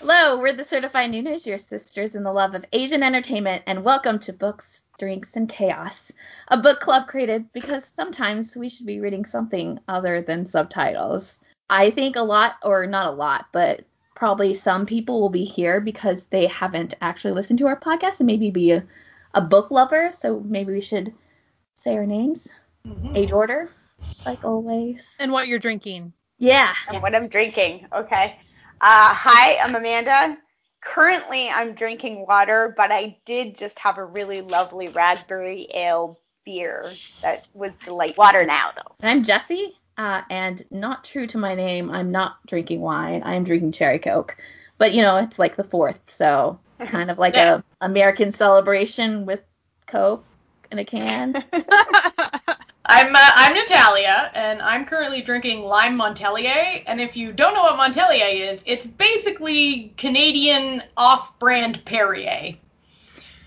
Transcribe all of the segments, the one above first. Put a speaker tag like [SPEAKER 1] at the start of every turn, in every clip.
[SPEAKER 1] Hello, we're the Certified Nunas, your sisters in the love of Asian entertainment, and welcome to Books, Drinks, and Chaos, a book club created because sometimes we should be reading something other than subtitles. I think a lot, or not a lot, but probably some people will be here because they haven't actually listened to our podcast and maybe be a, a book lover. So maybe we should say our names,
[SPEAKER 2] Mm-hmm.
[SPEAKER 1] age order, like always.
[SPEAKER 3] And what you're drinking.
[SPEAKER 1] Yeah.
[SPEAKER 2] and what I'm drinking. Okay. Uh, hi, I'm Amanda. Currently, I'm drinking water, but I did just have a really lovely raspberry ale beer that was delight. Water now, though.
[SPEAKER 1] And I'm Jesse, uh, and not true to my name, I'm not drinking wine. I'm drinking cherry coke. But you know, it's like the fourth, so kind of like a American celebration with coke in a can.
[SPEAKER 4] I'm uh, I'm Natalia, and I'm currently drinking lime Montellier. And if you don't know what Montellier is, it's basically Canadian off-brand Perrier.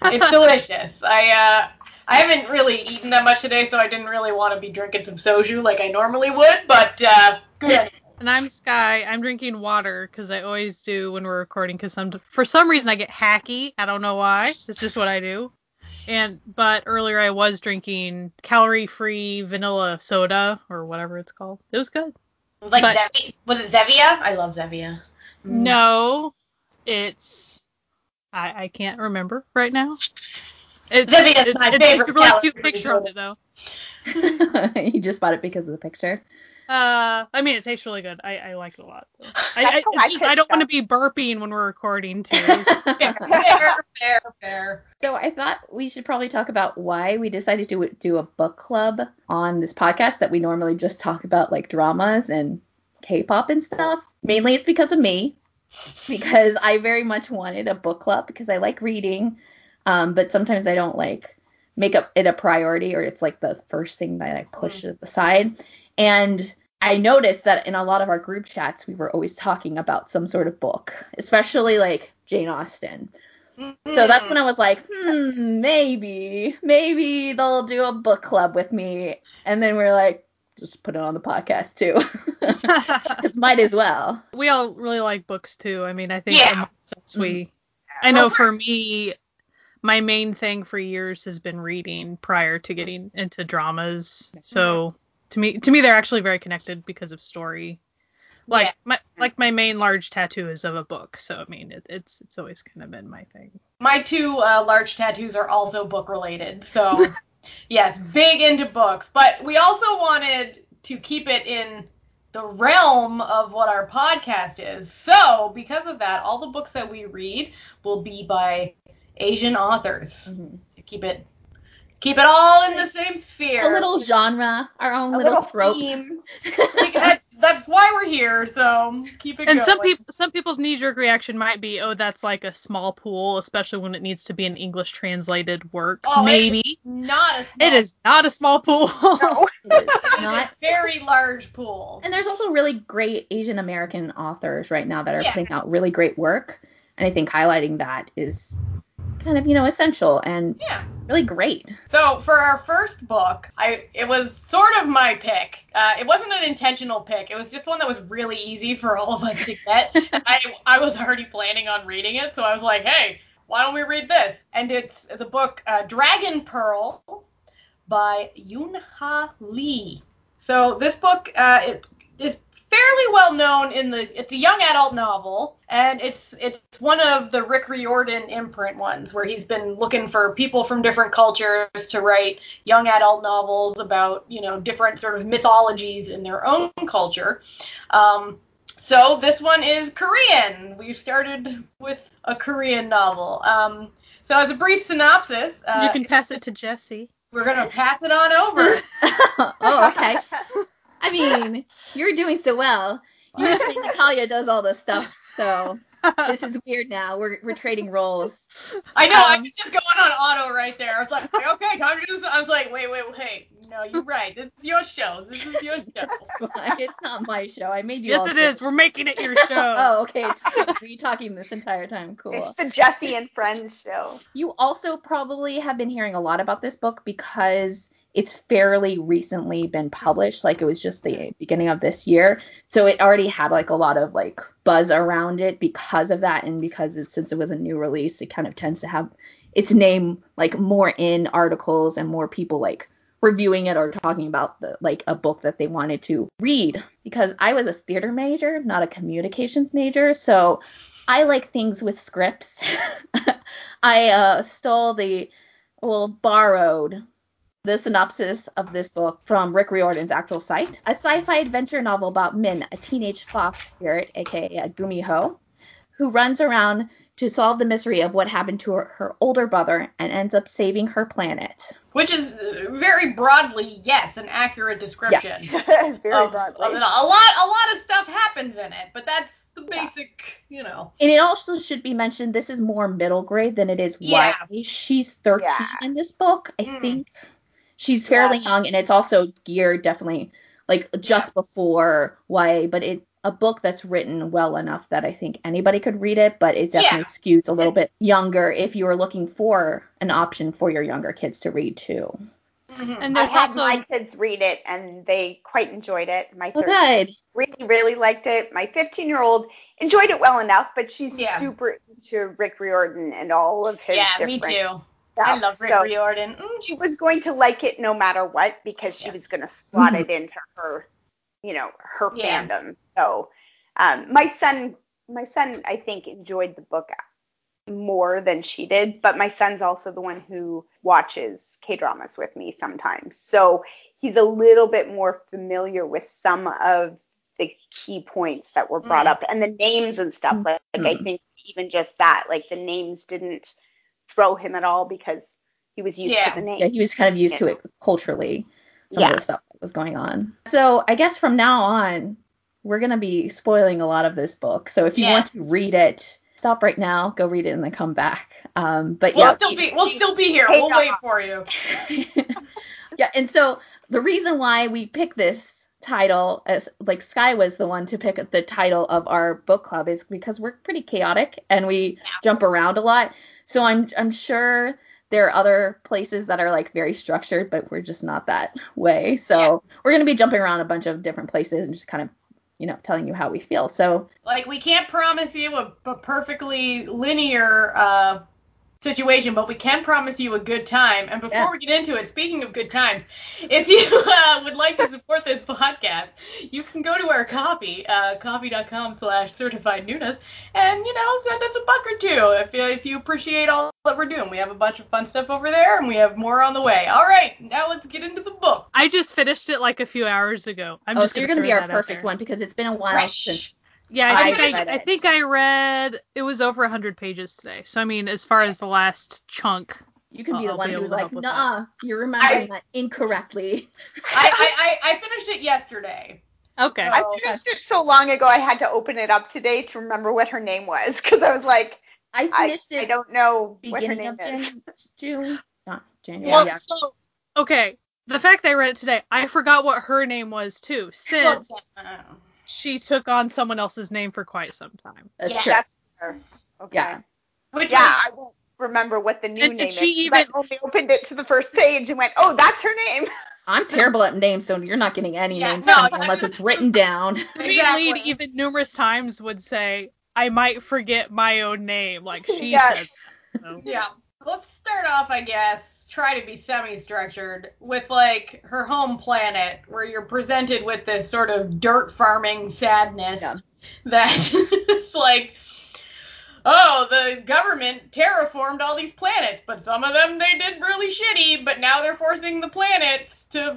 [SPEAKER 4] It's delicious. I uh, I haven't really eaten that much today, so I didn't really want to be drinking some soju like I normally would. But uh, good.
[SPEAKER 3] And I'm Sky. I'm drinking water because I always do when we're recording because some for some reason I get hacky. I don't know why. It's just what I do. And but earlier I was drinking calorie-free vanilla soda or whatever it's called. It was good.
[SPEAKER 4] It was like
[SPEAKER 3] But-
[SPEAKER 4] Zevi- was it Zevia? I love Zevia. Mm.
[SPEAKER 3] No, it's I I can't remember right now. It's,
[SPEAKER 4] Zevia's
[SPEAKER 3] it-
[SPEAKER 4] my
[SPEAKER 3] it's,
[SPEAKER 4] favorite
[SPEAKER 3] It's a really cute
[SPEAKER 4] calorie-free
[SPEAKER 3] picture of it though.
[SPEAKER 1] you just bought it because of the picture.
[SPEAKER 3] Uh, I mean, it tastes really good. I, I like it a lot. So. I, I,
[SPEAKER 2] I
[SPEAKER 3] just, I don't want to be burping when we're recording too.
[SPEAKER 4] Fair, fair, fair, fair.
[SPEAKER 1] So I thought we should probably talk about why we decided to do a book club on this podcast that we normally just talk about like dramas and K-pop and stuff. Mainly it's because of me, because I very much wanted a book club because I like reading, um, but sometimes I don't like make up it a priority or it's like the first thing that I push to the side. And I noticed that in a lot of our group chats we were always talking about some sort of book, especially like Jane Austen. So mm. that's when I was like, hmm, maybe, maybe they'll do a book club with me. And then we're like, just put it on the podcast too. Because might as well.
[SPEAKER 3] we all really like books too. I mean, I think
[SPEAKER 4] Yeah.
[SPEAKER 3] amongst us, we. Mm-hmm. I know for me, my main thing for years has been reading prior to getting into dramas. Mm-hmm. So to me, to me, they're actually very connected because of story. Like
[SPEAKER 4] Yeah.
[SPEAKER 3] my like my main large tattoo is of a book, so I mean it, it's it's always kind of been my thing.
[SPEAKER 4] My two uh, large tattoos are also book related. So, yes, big into books. But we also wanted to keep it in the realm of what our podcast is. So, because of that, all the books that we read will be by Asian authors
[SPEAKER 1] Mhm.
[SPEAKER 4] to keep it keep it all in the same sphere.
[SPEAKER 1] A little genre, our own
[SPEAKER 2] A
[SPEAKER 1] little,
[SPEAKER 2] little
[SPEAKER 1] trope.
[SPEAKER 2] theme.
[SPEAKER 4] that's that's why we're here. So keep it
[SPEAKER 3] And
[SPEAKER 4] going.
[SPEAKER 3] some people some people's knee jerk reaction might be, oh, that's like a small pool, especially when it needs to be an English translated work.
[SPEAKER 4] Oh, it
[SPEAKER 3] Maybe.
[SPEAKER 4] not a small
[SPEAKER 3] It is not a small pool.
[SPEAKER 2] No.
[SPEAKER 1] It's not.
[SPEAKER 4] a very large pool.
[SPEAKER 1] And there's also really great Asian American authors right now that are
[SPEAKER 4] Yeah.
[SPEAKER 1] putting out really great work. And I think highlighting that is kind of, you know, essential and
[SPEAKER 4] Yeah.
[SPEAKER 1] really great.
[SPEAKER 4] So for our first book, I it was sort of my pick. Uh, it wasn't an intentional pick. It was just one that was really easy for all of us to get. I I was already planning on reading it, so I was like, hey, why don't we read this? And it's the book uh, Dragon Pearl by Yoon Ha Lee. So this book uh, it is fairly well known in the it's a young adult novel and it's it's one of the Rick Riordan imprint ones where he's been looking for people from different cultures to write young adult novels about you know different sort of mythologies in their own culture. Um, so this one is Korean. We started with a Korean novel. Um, so as a brief synopsis, uh,
[SPEAKER 3] you can pass it to Jesse.
[SPEAKER 4] we're gonna pass it on over.
[SPEAKER 1] oh, okay. I mean, you're doing so well. Usually Natalia does all this stuff, so this is weird now. We're we're trading roles.
[SPEAKER 4] I know, I
[SPEAKER 1] Um,
[SPEAKER 4] was just going on auto right there. I was like, okay, time to do something. I was like, wait, wait, wait. No, you're right. This is your show. This is your show.
[SPEAKER 1] it's not my show. I made you.
[SPEAKER 3] yes,
[SPEAKER 1] all
[SPEAKER 3] it
[SPEAKER 1] do
[SPEAKER 3] is. We're making it your show.
[SPEAKER 1] Oh, okay. It's you talking this entire time. Cool.
[SPEAKER 2] It's the Jesse and Friends show.
[SPEAKER 1] You also probably have been hearing a lot about this book because it's fairly recently been published. Like it was just the beginning of this year. So it already had like a lot of like buzz around it because of that and because it, since it was a new release, it kind of tends to have its name like more in articles and more people like reviewing it or talking about the like a book that they wanted to read because I was a theater major, not a communications major, so I like things with scripts. I uh, stole the well borrowed the synopsis of this book from Rick Riordan's actual site. A sci-fi adventure novel about Min, a teenage fox spirit, aka a Gumiho, who runs around to solve the mystery of what happened to her, her older brother and ends up saving her planet.
[SPEAKER 4] Which is uh, very broadly, yes, an accurate description. Yes.
[SPEAKER 2] Very
[SPEAKER 4] of-
[SPEAKER 2] broadly.
[SPEAKER 4] of. A lot, a lot of stuff happens in it, but that's the basic, you know.
[SPEAKER 1] And it also should be mentioned this is more middle grade than it is
[SPEAKER 4] Yeah.
[SPEAKER 1] YA. She's 13
[SPEAKER 2] Yeah.
[SPEAKER 1] in this book, I
[SPEAKER 4] Mm.
[SPEAKER 1] think. She's fairly
[SPEAKER 2] Yeah.
[SPEAKER 1] young and it's also geared definitely like just before YA, but it a book that's written well enough that I think anybody could read it, but it definitely skews a little bit younger if you are looking for an option for your younger kids to read too.
[SPEAKER 4] Mhm.
[SPEAKER 3] And
[SPEAKER 2] I
[SPEAKER 3] there's
[SPEAKER 2] had
[SPEAKER 3] also
[SPEAKER 2] my kids read it and they quite enjoyed it. My
[SPEAKER 1] Oh,
[SPEAKER 2] 13
[SPEAKER 1] good.
[SPEAKER 2] really, really liked it. My 15 year old enjoyed it well enough, but she's
[SPEAKER 4] Yeah.
[SPEAKER 2] super into Rick Riordan and all of his
[SPEAKER 4] yeah,
[SPEAKER 2] different
[SPEAKER 4] me too.
[SPEAKER 2] Stuff.
[SPEAKER 4] I love Rick
[SPEAKER 2] so
[SPEAKER 4] Riordan. Mm,
[SPEAKER 2] she was going to like it no matter what because she
[SPEAKER 4] Yeah.
[SPEAKER 2] was going to slot
[SPEAKER 1] Mhm.
[SPEAKER 2] it into her, you know, her
[SPEAKER 4] Yeah.
[SPEAKER 2] fandom. So, um, my son, my son, I think enjoyed the book more than she did, but my son's also the one who watches K dramas with me sometimes. So he's a little bit more familiar with some of the key points that were brought
[SPEAKER 4] Mm.
[SPEAKER 2] up and the names and stuff. Like, like I
[SPEAKER 1] Mm.
[SPEAKER 2] think even just that, like the names didn't throw him at all because he was used
[SPEAKER 4] Yeah.
[SPEAKER 2] to the name.
[SPEAKER 1] Yeah, he was kind of used to it culturally, some of
[SPEAKER 2] Yeah.
[SPEAKER 1] the stuff that was going on. So I guess from now on, we're gonna be spoiling a lot of this book. So if you want to read it, stop right now, go read it, and then come back. Um, but
[SPEAKER 4] We'll
[SPEAKER 1] yeah,
[SPEAKER 4] still be, we'll still be here.
[SPEAKER 2] Hey,
[SPEAKER 4] We'll wait for you.
[SPEAKER 1] yeah, and so the reason why we picked this title as like Sky was the one to pick the title of our book club is because we're pretty chaotic and we jump around a lot. So I'm I'm sure there are other places that are like very structured, but we're just not that way. So
[SPEAKER 4] Yeah.
[SPEAKER 1] we're gonna be jumping around a bunch of different places and just kind of you know telling you how we feel. So
[SPEAKER 4] Like we can't promise you a, a perfectly linear uh, situation, but we can promise you a good time. And before
[SPEAKER 1] Yeah.
[SPEAKER 4] we get into it, speaking of good times, if you uh, would like to support this podcast, you can go to our Ko-fi, uh, Ko-fi.com slash certified Nunas, and you know send us a buck or two if you, if you appreciate all that we're doing. We have a bunch of fun stuff over there, and we have more on the way. All right, now let's get into the book.
[SPEAKER 3] I just finished it like a few hours ago. I'm
[SPEAKER 1] oh,
[SPEAKER 3] just
[SPEAKER 1] so you're
[SPEAKER 3] gonna
[SPEAKER 1] gonna be
[SPEAKER 3] throw
[SPEAKER 1] our perfect one because it's been a while
[SPEAKER 4] Fresh.
[SPEAKER 1] since
[SPEAKER 3] Yeah, I
[SPEAKER 1] I
[SPEAKER 3] think I,
[SPEAKER 1] read
[SPEAKER 3] I
[SPEAKER 1] it.
[SPEAKER 3] think I read it was over 100 pages today. So I mean, as far as the last chunk,
[SPEAKER 1] you can be the one
[SPEAKER 3] be
[SPEAKER 1] who was like,
[SPEAKER 3] help
[SPEAKER 1] nah, you're remembering that incorrectly.
[SPEAKER 4] I, I, I, I finished it yesterday.
[SPEAKER 3] okay.
[SPEAKER 2] I finished it so long ago I had to open it up today to remember what her name was because I was like,
[SPEAKER 1] I
[SPEAKER 2] I,
[SPEAKER 1] finished
[SPEAKER 2] I
[SPEAKER 1] it I
[SPEAKER 2] don't know what her
[SPEAKER 1] beginning
[SPEAKER 2] name
[SPEAKER 1] of
[SPEAKER 2] is.
[SPEAKER 1] June, not January.
[SPEAKER 3] well,
[SPEAKER 1] yeah.
[SPEAKER 3] so okay, the fact that I read it today, I forgot what her name was too, since
[SPEAKER 4] Uh,
[SPEAKER 3] she took on someone else's name for quite some time.
[SPEAKER 1] That's
[SPEAKER 4] Yeah.
[SPEAKER 1] true.
[SPEAKER 2] That's her. Okay.
[SPEAKER 1] Yeah.
[SPEAKER 4] which
[SPEAKER 2] Yeah,
[SPEAKER 4] was-
[SPEAKER 2] I won't remember what the new
[SPEAKER 3] And
[SPEAKER 2] name
[SPEAKER 3] did she
[SPEAKER 2] is. 'cause
[SPEAKER 3] even-
[SPEAKER 2] I only opened it to the first page and went, oh, that's her name.
[SPEAKER 1] I'm terrible at names, so you're not getting any
[SPEAKER 4] Yeah,
[SPEAKER 1] names
[SPEAKER 4] no,
[SPEAKER 1] from me unless it's written down.
[SPEAKER 3] The main
[SPEAKER 4] Exactly.
[SPEAKER 3] lead even numerous times would say, "I might forget my own name," like she
[SPEAKER 2] Yeah.
[SPEAKER 3] said. So.
[SPEAKER 4] Yeah. Let's start off, I guess, try to be semi-structured with like her home planet, where you're presented with this sort of dirt farming sadness
[SPEAKER 1] Yeah.
[SPEAKER 4] that it's like, oh, the government terraformed all these planets, but some of them they did really shitty, but now they're forcing the planets to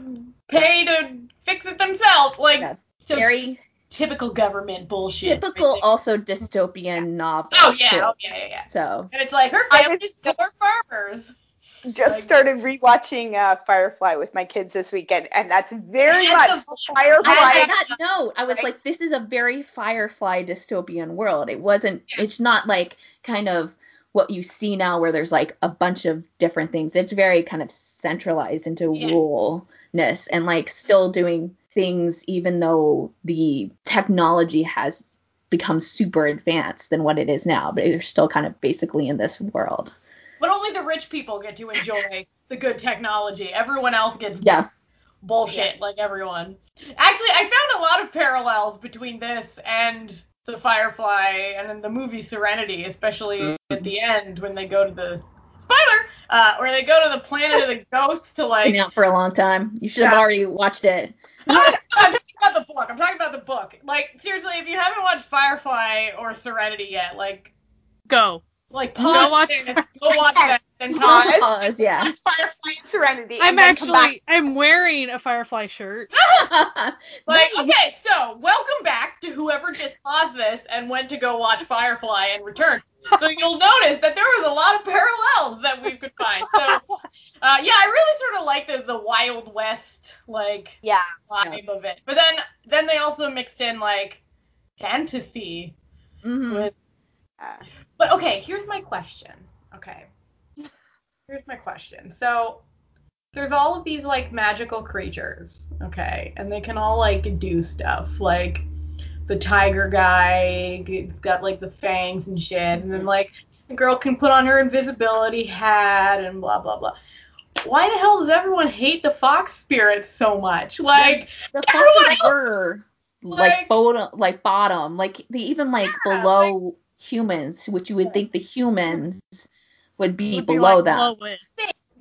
[SPEAKER 4] pay to fix it themselves. Like,
[SPEAKER 1] Yeah.
[SPEAKER 4] so
[SPEAKER 1] Very
[SPEAKER 4] typical government bullshit.
[SPEAKER 1] typical,
[SPEAKER 4] right
[SPEAKER 1] also dystopian novel.
[SPEAKER 4] Oh yeah,
[SPEAKER 1] too.
[SPEAKER 4] oh yeah, yeah, yeah.
[SPEAKER 1] So
[SPEAKER 4] And it's like her family's poor farmers.
[SPEAKER 2] Just
[SPEAKER 4] Like-
[SPEAKER 2] started rewatching uh, Firefly with my kids this weekend, and that's very much
[SPEAKER 4] a-
[SPEAKER 2] Firefly.
[SPEAKER 1] I, on that note, I was
[SPEAKER 2] Right.
[SPEAKER 1] like, this is a very Firefly dystopian world. It wasn't.
[SPEAKER 4] Yeah.
[SPEAKER 1] It's not like kind of what you see now, where there's like a bunch of different things. It's very kind of centralized into
[SPEAKER 4] Yeah.
[SPEAKER 1] ruralness and like still doing things, even though the technology has become super advanced than what it is now. But they're still kind of basically in this world.
[SPEAKER 4] But only the rich people get to enjoy the good technology. Everyone else gets
[SPEAKER 1] Yeah.
[SPEAKER 4] bullshit like everyone. Actually, I found a lot of parallels between this and the Firefly and then the movie Serenity, especially at the end when they go to the spoiler, uh, where they go to the planet of the ghosts to like.
[SPEAKER 1] Been out for a long time. You should have
[SPEAKER 4] Yeah.
[SPEAKER 1] already watched it.
[SPEAKER 4] I'm talking about the book. I'm talking about the book. Like seriously, if you haven't watched Firefly or Serenity yet, like
[SPEAKER 3] Go.
[SPEAKER 4] Like
[SPEAKER 3] Go
[SPEAKER 4] pause
[SPEAKER 3] watch
[SPEAKER 4] it, go watch that and
[SPEAKER 2] Pause.
[SPEAKER 1] Pause, yeah.
[SPEAKER 2] Firefly and Serenity.
[SPEAKER 3] I'm
[SPEAKER 2] and then come back.
[SPEAKER 3] actually I'm wearing a Firefly shirt.
[SPEAKER 4] Like,
[SPEAKER 1] Nice.
[SPEAKER 4] okay, so welcome back to whoever just paused this and went to go watch Firefly and return. So you'll notice that there was a lot of parallels that we could find. So, uh, yeah, I really sort of like the the Wild West like
[SPEAKER 2] Yeah.
[SPEAKER 4] vibe of it. But then then they also mixed in like fantasy
[SPEAKER 1] Mhm.
[SPEAKER 4] with.
[SPEAKER 2] Uh,
[SPEAKER 4] But okay, here's my question. Okay, here's my question. So there's all of these like magical creatures, okay, and they can all like do stuff. Like the tiger guy, got like the fangs and shit, and then mm-hmm. like the girl can put on her invisibility hat and blah blah blah. Why the hell does everyone hate the fox spirits so much? Like,
[SPEAKER 1] The foxes were like,
[SPEAKER 4] like-
[SPEAKER 1] bottom, like bottom, like they even like
[SPEAKER 4] Yeah,
[SPEAKER 1] below humans, which you would think the humans would be
[SPEAKER 3] Would
[SPEAKER 1] below
[SPEAKER 3] like
[SPEAKER 1] them.
[SPEAKER 3] below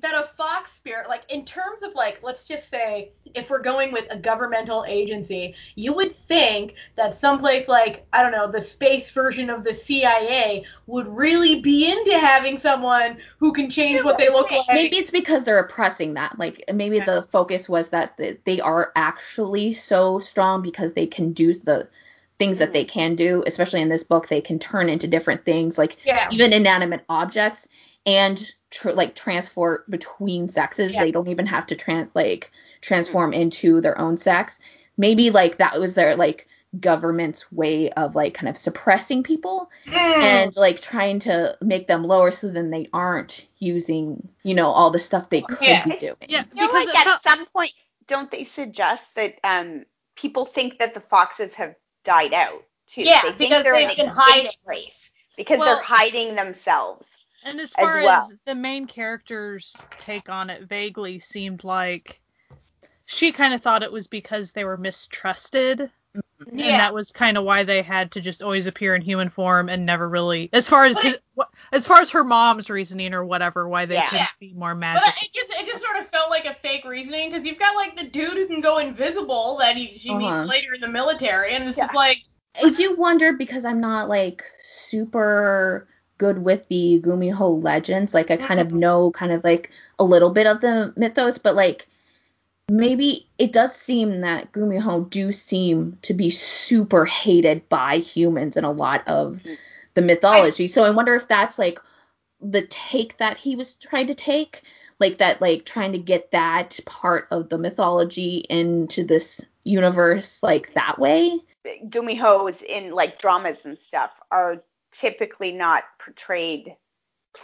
[SPEAKER 4] that a fox spirit like in terms of like let's just say if we're going with a governmental agency you would think that someplace like i don't know the space version of the cia would really be into having someone who can change what they look like
[SPEAKER 1] Maybe it's because they're oppressing that. Like maybe
[SPEAKER 4] Yeah.
[SPEAKER 1] the focus was that th- they are actually so strong because they can do the things that they can do. Especially in this book, they can turn into different things, like
[SPEAKER 4] yeah
[SPEAKER 1] even inanimate objects, and tr- like transport between sexes.
[SPEAKER 4] Yeah.
[SPEAKER 1] They don't even have to trans like transform into their own sex. Maybe like that was their like government's way of like kind of suppressing people
[SPEAKER 4] Mm.
[SPEAKER 1] and like trying to make them lower so then they aren't using you know all the stuff they could
[SPEAKER 4] Yeah.
[SPEAKER 1] be doing
[SPEAKER 3] Yeah,
[SPEAKER 2] I feel
[SPEAKER 3] because
[SPEAKER 2] like at
[SPEAKER 3] felt-
[SPEAKER 2] some point, don't they suggest that um, people think that the foxes have died out too?
[SPEAKER 4] Yeah,
[SPEAKER 2] they think
[SPEAKER 4] because
[SPEAKER 2] they're
[SPEAKER 4] been
[SPEAKER 2] extinct
[SPEAKER 4] hiding.
[SPEAKER 2] race because
[SPEAKER 3] Well-
[SPEAKER 2] they're hiding themselves.
[SPEAKER 3] And as
[SPEAKER 2] as
[SPEAKER 3] far as,
[SPEAKER 2] well.
[SPEAKER 3] the main character's take on it vaguely seemed like she kind of thought it was because they were mistrusted. And
[SPEAKER 4] yeah
[SPEAKER 3] that was kind of why they had to just always appear in human form and never really as far as his, wh- as far as her mom's reasoning or whatever why they
[SPEAKER 2] Yeah.
[SPEAKER 3] couldn't be more
[SPEAKER 4] mad.
[SPEAKER 3] but
[SPEAKER 4] it just it just sort of felt like a fake reasoning because you've got like the dude who can go invisible that he, she
[SPEAKER 1] Uh-huh.
[SPEAKER 4] meets later in the military and it's
[SPEAKER 2] Yeah.
[SPEAKER 4] just like
[SPEAKER 1] i do wonder because i'm not like super good with the gumiho legends like i kind of
[SPEAKER 4] Mhm.
[SPEAKER 1] know kind of like a little bit of the mythos but like maybe it does seem that gumiho do seem to be super hated by humans in a lot of
[SPEAKER 2] Mhm.
[SPEAKER 1] the mythology so i wonder if that's like the take that he was trying to take like that like trying to get that part of the mythology into this universe like that way
[SPEAKER 2] Gumihos in like dramas and stuff are typically not portrayed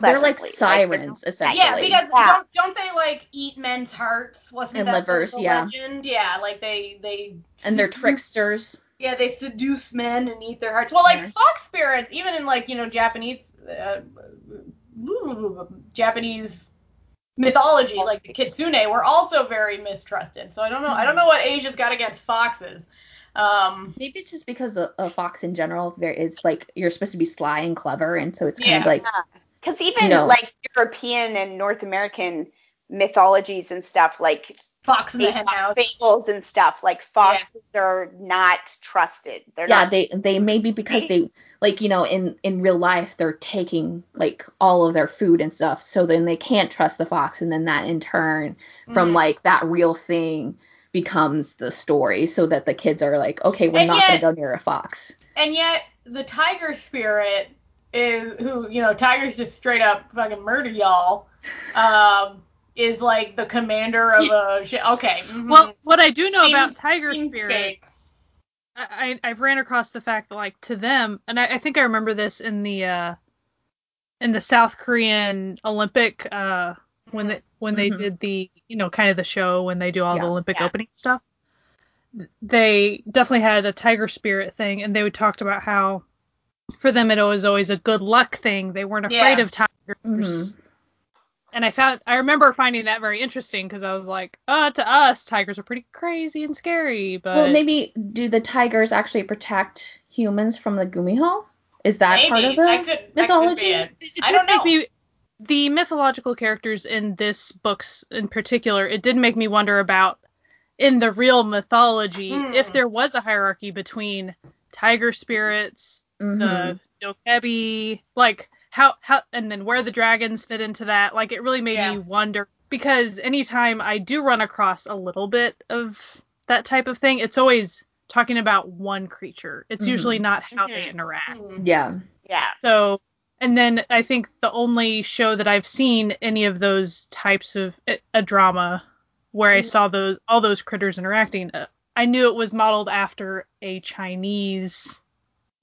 [SPEAKER 1] they're like
[SPEAKER 2] pleasantly.
[SPEAKER 1] sirens essentially
[SPEAKER 4] Yeah, because
[SPEAKER 2] Yeah.
[SPEAKER 4] don't don't they like eat men's hearts? Wasn't
[SPEAKER 1] And
[SPEAKER 4] that
[SPEAKER 1] livers,
[SPEAKER 4] the, the
[SPEAKER 1] yeah.
[SPEAKER 4] legend? Yeah, like they they
[SPEAKER 1] and they're tricksters
[SPEAKER 4] Yeah, they seduce men and eat their hearts. Well, like
[SPEAKER 1] Yeah.
[SPEAKER 4] fox spirits, even in like you know Japanese uh, Japanese mythology, like the kitsune, were also very mistrusted. So I don't know. I don't know what Asia's got against foxes. Um,
[SPEAKER 1] maybe it's just because a, a fox in general there is like you're supposed to be sly and clever and so it's kind
[SPEAKER 4] Yeah.
[SPEAKER 1] of like
[SPEAKER 2] Because even
[SPEAKER 1] No.
[SPEAKER 2] like European and North American mythologies and stuff, like
[SPEAKER 4] fox in the
[SPEAKER 2] based
[SPEAKER 4] hen
[SPEAKER 2] on
[SPEAKER 4] house.
[SPEAKER 2] fables and stuff, like foxes are not trusted. They're
[SPEAKER 1] yeah
[SPEAKER 2] not.
[SPEAKER 1] they they maybe because they like you know in in real life they're taking like all of their food and stuff so then they can't trust the fox and then that in turn from
[SPEAKER 4] Mhm.
[SPEAKER 1] like that real thing becomes the story so that the kids are like okay we're
[SPEAKER 4] And
[SPEAKER 1] not
[SPEAKER 4] yet-
[SPEAKER 1] gonna go near a fox
[SPEAKER 4] And yet the tiger spirit is who you know tigers just straight up fucking murder y'all. Um, is like the commander of a ship. Okay. mhm.
[SPEAKER 3] well, what I do know about tiger
[SPEAKER 4] seems
[SPEAKER 3] spirits. I, I've ran across the fact that like to them, and I, I think I remember this in the uh, in the South Korean Olympic uh, when they when they
[SPEAKER 1] Mhm.
[SPEAKER 3] did the you know kind of the show when they do all
[SPEAKER 1] Yeah.
[SPEAKER 3] the Olympic
[SPEAKER 2] Yeah.
[SPEAKER 3] opening stuff. They definitely had a tiger spirit thing, and they would talked about how for them it was always a good luck thing. They weren't afraid
[SPEAKER 4] Yeah.
[SPEAKER 3] of tigers.
[SPEAKER 1] Mhm.
[SPEAKER 3] and I found I remember finding that very interesting because I was like, uh, to us, tigers are pretty crazy and scary, but
[SPEAKER 1] Well, maybe do the tigers actually protect humans from the Gumiho? Is that
[SPEAKER 4] Maybe.
[SPEAKER 1] part of the
[SPEAKER 4] that could, that could
[SPEAKER 1] mythology?
[SPEAKER 4] it.
[SPEAKER 3] it
[SPEAKER 4] I don't
[SPEAKER 3] make
[SPEAKER 4] know.
[SPEAKER 3] me- the mythological characters in this books in particular, it did make me wonder about in the real mythology
[SPEAKER 4] Hmm.
[SPEAKER 3] if there was a hierarchy between tiger spirits,
[SPEAKER 1] Mhm.
[SPEAKER 3] the Dokkaebi, like how how and then where the dragons fit into that. Like it really made
[SPEAKER 4] Yeah.
[SPEAKER 3] me wonder because anytime I do run across a little bit of that type of thing, it's always talking about one creature. It's
[SPEAKER 1] Mhm.
[SPEAKER 3] usually not how they
[SPEAKER 2] Mhm.
[SPEAKER 3] interact.
[SPEAKER 4] Hmm.
[SPEAKER 1] Yeah.
[SPEAKER 2] Yeah.
[SPEAKER 3] So, and then I think the only show that I've seen any of those types of a, a drama where I
[SPEAKER 2] Mhm.
[SPEAKER 3] saw those all those critters interacting, uh, I knew it was modeled after a Chinese.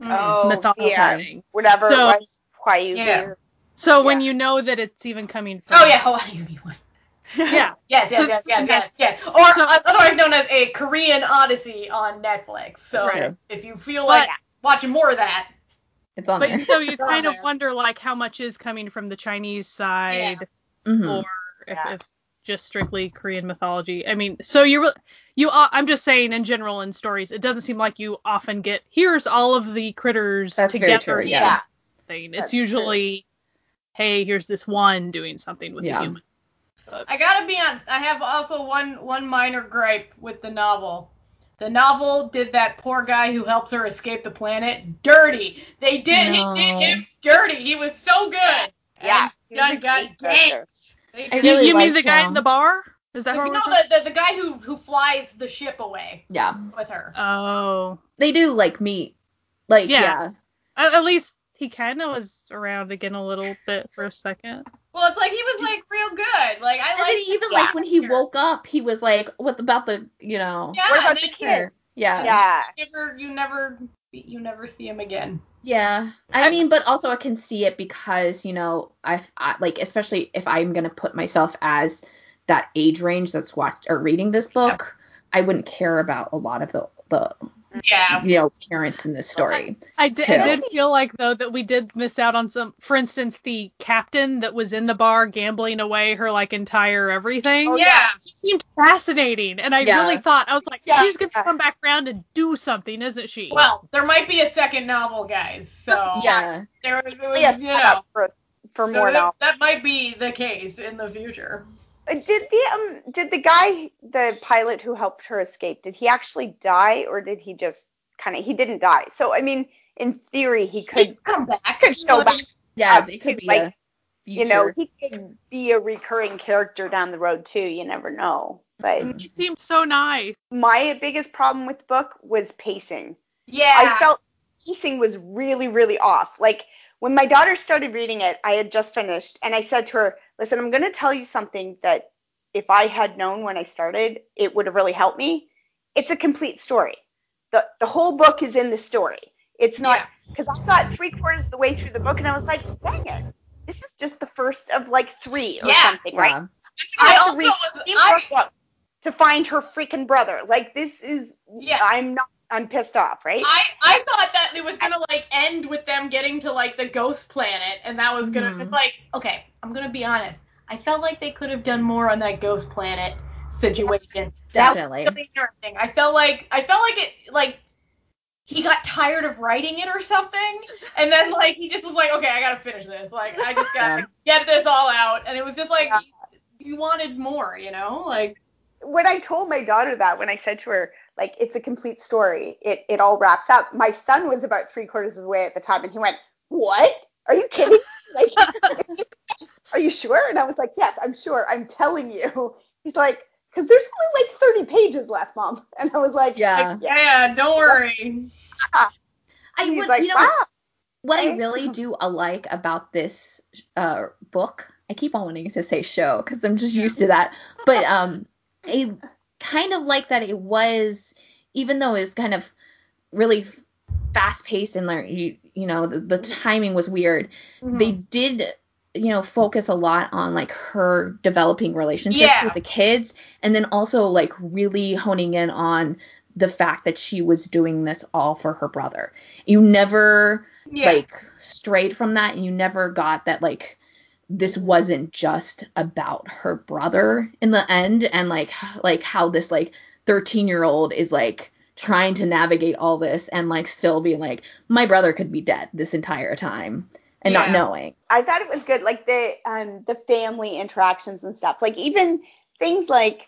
[SPEAKER 2] Oh,
[SPEAKER 3] mythology
[SPEAKER 2] yeah.
[SPEAKER 3] thing.
[SPEAKER 2] Whatever
[SPEAKER 3] So-
[SPEAKER 2] it was, Huayu
[SPEAKER 4] Yeah.
[SPEAKER 2] Beer.
[SPEAKER 3] So when you know that it's even coming from
[SPEAKER 4] Oh yeah, Hawaii
[SPEAKER 3] yeah.
[SPEAKER 4] Yes, yes,
[SPEAKER 3] So-
[SPEAKER 4] yes, yes, yes, yes. Or
[SPEAKER 3] so-
[SPEAKER 4] uh, otherwise known as a Korean Odyssey on Netflix. So
[SPEAKER 1] Right.
[SPEAKER 4] if you feel like watching more of that,
[SPEAKER 1] It's on
[SPEAKER 3] But
[SPEAKER 1] there.
[SPEAKER 3] so you kind of
[SPEAKER 4] there.
[SPEAKER 3] wonder like how much is coming from the Chinese side
[SPEAKER 1] Mhm.
[SPEAKER 3] or if,
[SPEAKER 2] Yeah.
[SPEAKER 3] if just strictly Korean mythology. I mean, so you re- you uh, I'm just saying in general in stories, it doesn't seem like you often get here's all of the critters
[SPEAKER 1] That's very
[SPEAKER 3] together.
[SPEAKER 1] true,
[SPEAKER 3] in
[SPEAKER 1] yeah.
[SPEAKER 3] something.
[SPEAKER 2] That's
[SPEAKER 3] It's usually hey, here's this one doing something with
[SPEAKER 1] Yeah.
[SPEAKER 3] a human.
[SPEAKER 4] I gotta be honest. I have also one one minor gripe with the novel. The novel did that poor guy who helps her escape the planet dirty. They did.
[SPEAKER 1] No.
[SPEAKER 4] He did him dirty. He was so good.
[SPEAKER 2] Yeah,
[SPEAKER 4] And
[SPEAKER 2] he was
[SPEAKER 4] got ganked. They
[SPEAKER 1] I
[SPEAKER 3] You,
[SPEAKER 1] really
[SPEAKER 3] you mean the guy in the bar? Is that
[SPEAKER 4] no,
[SPEAKER 3] who we're talking-
[SPEAKER 4] the, the the guy who who flies the ship away
[SPEAKER 1] Yeah.
[SPEAKER 4] with her.
[SPEAKER 3] Oh.
[SPEAKER 1] They do like meet. Like
[SPEAKER 3] Yeah.
[SPEAKER 1] yeah.
[SPEAKER 3] At, at least he kind of was around again a little bit for a second.
[SPEAKER 4] Well, it's like he was like real good. Like I like.
[SPEAKER 1] even
[SPEAKER 2] yeah.
[SPEAKER 1] like when he woke up, he was like, "What about the you know?"
[SPEAKER 4] Yeah,
[SPEAKER 2] What about
[SPEAKER 4] they
[SPEAKER 2] the kid?
[SPEAKER 1] Yeah.
[SPEAKER 2] Yeah.
[SPEAKER 4] Never, you never, you never see him again.
[SPEAKER 1] Yeah. I mean, but also I can see it because you know I, I like especially if I'm gonna put myself as that age range that's watched or reading this book, I wouldn't care about a lot of the the
[SPEAKER 4] Yeah.
[SPEAKER 1] you know parents in this story.
[SPEAKER 3] I did, I did feel like though that we did miss out on some. For instance, the captain that was in the bar gambling away her like entire everything.
[SPEAKER 2] Oh,
[SPEAKER 4] yeah.
[SPEAKER 3] She seemed fascinating, and I
[SPEAKER 1] Yeah.
[SPEAKER 3] really thought I was like,
[SPEAKER 2] Yeah.
[SPEAKER 3] she's gonna come back around and do something, isn't she?
[SPEAKER 4] Well, there might be a second novel, guys. So
[SPEAKER 1] Yeah.
[SPEAKER 4] there was, was
[SPEAKER 2] Yes,
[SPEAKER 4] you know,
[SPEAKER 2] up for for
[SPEAKER 4] so
[SPEAKER 2] more
[SPEAKER 4] that,
[SPEAKER 2] now.
[SPEAKER 4] that might be the case in the future.
[SPEAKER 2] Did the um did the guy the pilot who helped her escape did he actually die or did he just kind of he didn't die? So I mean in theory he could
[SPEAKER 4] He'd come back.
[SPEAKER 2] could go back.
[SPEAKER 1] Yeah.
[SPEAKER 2] Um,
[SPEAKER 1] it could be
[SPEAKER 2] like,
[SPEAKER 1] a
[SPEAKER 2] You know he could be a recurring character down the road too. You never know. But
[SPEAKER 3] It seemed so nice.
[SPEAKER 2] my biggest problem with the book was pacing.
[SPEAKER 4] Yeah.
[SPEAKER 2] I felt pacing was really, really off. Like when my daughter started reading it, I had just finished, and I said to her, "Listen, I'm going to tell you something that if I had known when I started, it would have really helped me. It's a complete story. the The whole book is in the story. It's not because I got three quarters of the way through the book, and I was like, dang it, this is just the first of like three or
[SPEAKER 4] Yeah.
[SPEAKER 2] something, right?
[SPEAKER 1] Yeah.
[SPEAKER 4] I
[SPEAKER 2] have to
[SPEAKER 4] also
[SPEAKER 2] read
[SPEAKER 4] was.
[SPEAKER 2] three
[SPEAKER 4] I,
[SPEAKER 2] more books to find her freaking brother. Like this is,
[SPEAKER 4] Yeah.
[SPEAKER 2] I'm not, I'm pissed off, right?
[SPEAKER 4] I I thought that it was gonna like end with them getting to like the ghost planet, and that was gonna.
[SPEAKER 1] Mhm.
[SPEAKER 4] It's like okay, I'm gonna be honest. I felt like they could have done more on that ghost planet situation. That was
[SPEAKER 1] Definitely.
[SPEAKER 4] really interesting. I felt like I felt like it like he got tired of writing it or something, and then like he just was like, okay, I gotta finish this. Like I just gotta get this all out, and it was just like
[SPEAKER 2] Yeah.
[SPEAKER 4] you wanted more, you know, like
[SPEAKER 2] when I told my daughter that, when I said to her, like, it's a complete story, it, it all wraps up. My son was about three quarters of the way at the time, and he went, What? Are you kidding? like, are you sure? And I was like, Yes, I'm sure. I'm telling you. He's like, Because there's only like 30 pages left, mom. And I was like,
[SPEAKER 1] Yeah.
[SPEAKER 4] yeah, don't worry.
[SPEAKER 1] I
[SPEAKER 2] he's
[SPEAKER 1] would,
[SPEAKER 2] like,
[SPEAKER 1] you know,
[SPEAKER 2] Wow.
[SPEAKER 1] what I really do uh, like about this uh, book, I keep on wanting to say show because I'm just used to that, but um, I kind of like that it was, even though it was kind of really fast paced and like you, you know the, the timing was weird, mm-hmm. they did you know focus a lot on like her developing relationships
[SPEAKER 4] Yeah.
[SPEAKER 1] with the kids and then also like really honing in on the fact that she was doing this all for her brother. You never
[SPEAKER 4] yeah.
[SPEAKER 1] like strayed from that and you never got that like this wasn't just about her brother in the end and like like how this like 13 year old is like trying to navigate all this and like still being like my brother could be dead this entire time and not knowing
[SPEAKER 2] I thought it was good, like the um the family interactions and stuff. Like even things like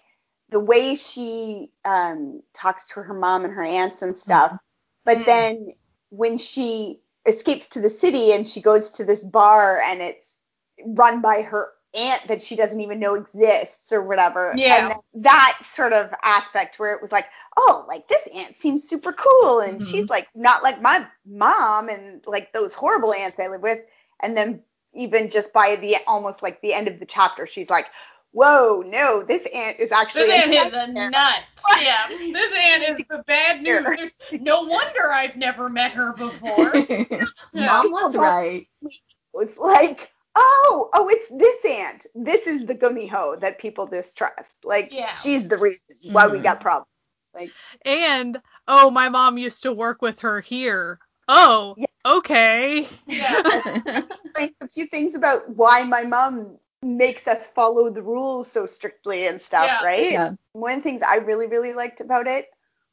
[SPEAKER 2] the way she um talks to her mom and her aunts and stuff. But
[SPEAKER 4] Mm.
[SPEAKER 2] then when she escapes to the city and she goes to this bar and it's run by her aunt that she doesn't even know exists or whatever.
[SPEAKER 4] Yeah.
[SPEAKER 2] And that sort of aspect where it was like, oh, like this aunt seems super cool and
[SPEAKER 1] Mhm.
[SPEAKER 2] she's like not like my mom and like those horrible aunts I live with. And then even just by the almost like the end of the chapter, she's like, whoa, no, this aunt is actually
[SPEAKER 4] This ant
[SPEAKER 2] a
[SPEAKER 4] is a nut. Yeah, this ant is the bad news. There's no wonder I've never met her before.
[SPEAKER 1] mom was right
[SPEAKER 2] It was like, oh, oh, it's this aunt. This is the gumiho that people distrust. Like,
[SPEAKER 4] Yeah.
[SPEAKER 2] she's the reason why we
[SPEAKER 1] Mhm.
[SPEAKER 2] got problems. Like,
[SPEAKER 3] And oh, my mom used to work with her here. Oh,
[SPEAKER 2] Yeah.
[SPEAKER 3] okay.
[SPEAKER 4] Yeah.
[SPEAKER 2] like a few things about why my mom makes us follow the rules so strictly and stuff,
[SPEAKER 4] Yeah.
[SPEAKER 2] right?
[SPEAKER 1] yeah
[SPEAKER 2] One of the things I really, really liked about it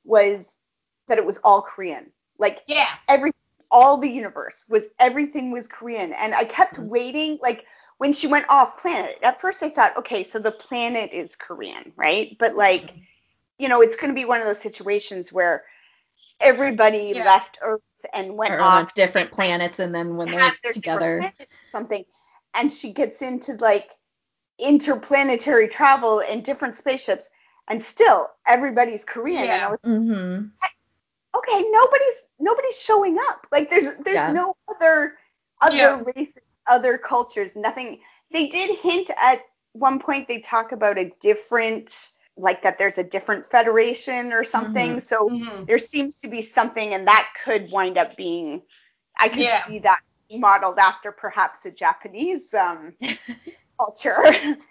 [SPEAKER 2] was that it was all Korean. Like
[SPEAKER 4] Yeah.
[SPEAKER 2] every all the universe was everything was Korean. And I kept
[SPEAKER 1] Mhm.
[SPEAKER 2] waiting, like when she went off planet, at first I thought, okay, so the planet is Korean, right? But like,
[SPEAKER 1] Mm-hmm.
[SPEAKER 2] you know, it's gonna be one of those situations where everybody
[SPEAKER 4] Yeah.
[SPEAKER 2] left Earth and went
[SPEAKER 1] or
[SPEAKER 2] off
[SPEAKER 1] different planets and then when they're together
[SPEAKER 2] planets something and she gets into like interplanetary travel in different spaceships and still everybody's korean and I
[SPEAKER 4] Yeah.
[SPEAKER 2] was
[SPEAKER 1] mm-hmm.
[SPEAKER 2] okay nobody's nobody's showing up like there's there's
[SPEAKER 1] Yeah.
[SPEAKER 2] no other other
[SPEAKER 4] Yeah.
[SPEAKER 2] races other cultures nothing they did hint at one point they talk about a different like that there's a different federation or something
[SPEAKER 1] Mhm.
[SPEAKER 2] so
[SPEAKER 4] Mhm.
[SPEAKER 2] there seems to be something and that could wind up being i could
[SPEAKER 4] Yeah.
[SPEAKER 2] see that modeled after perhaps a japanese um culture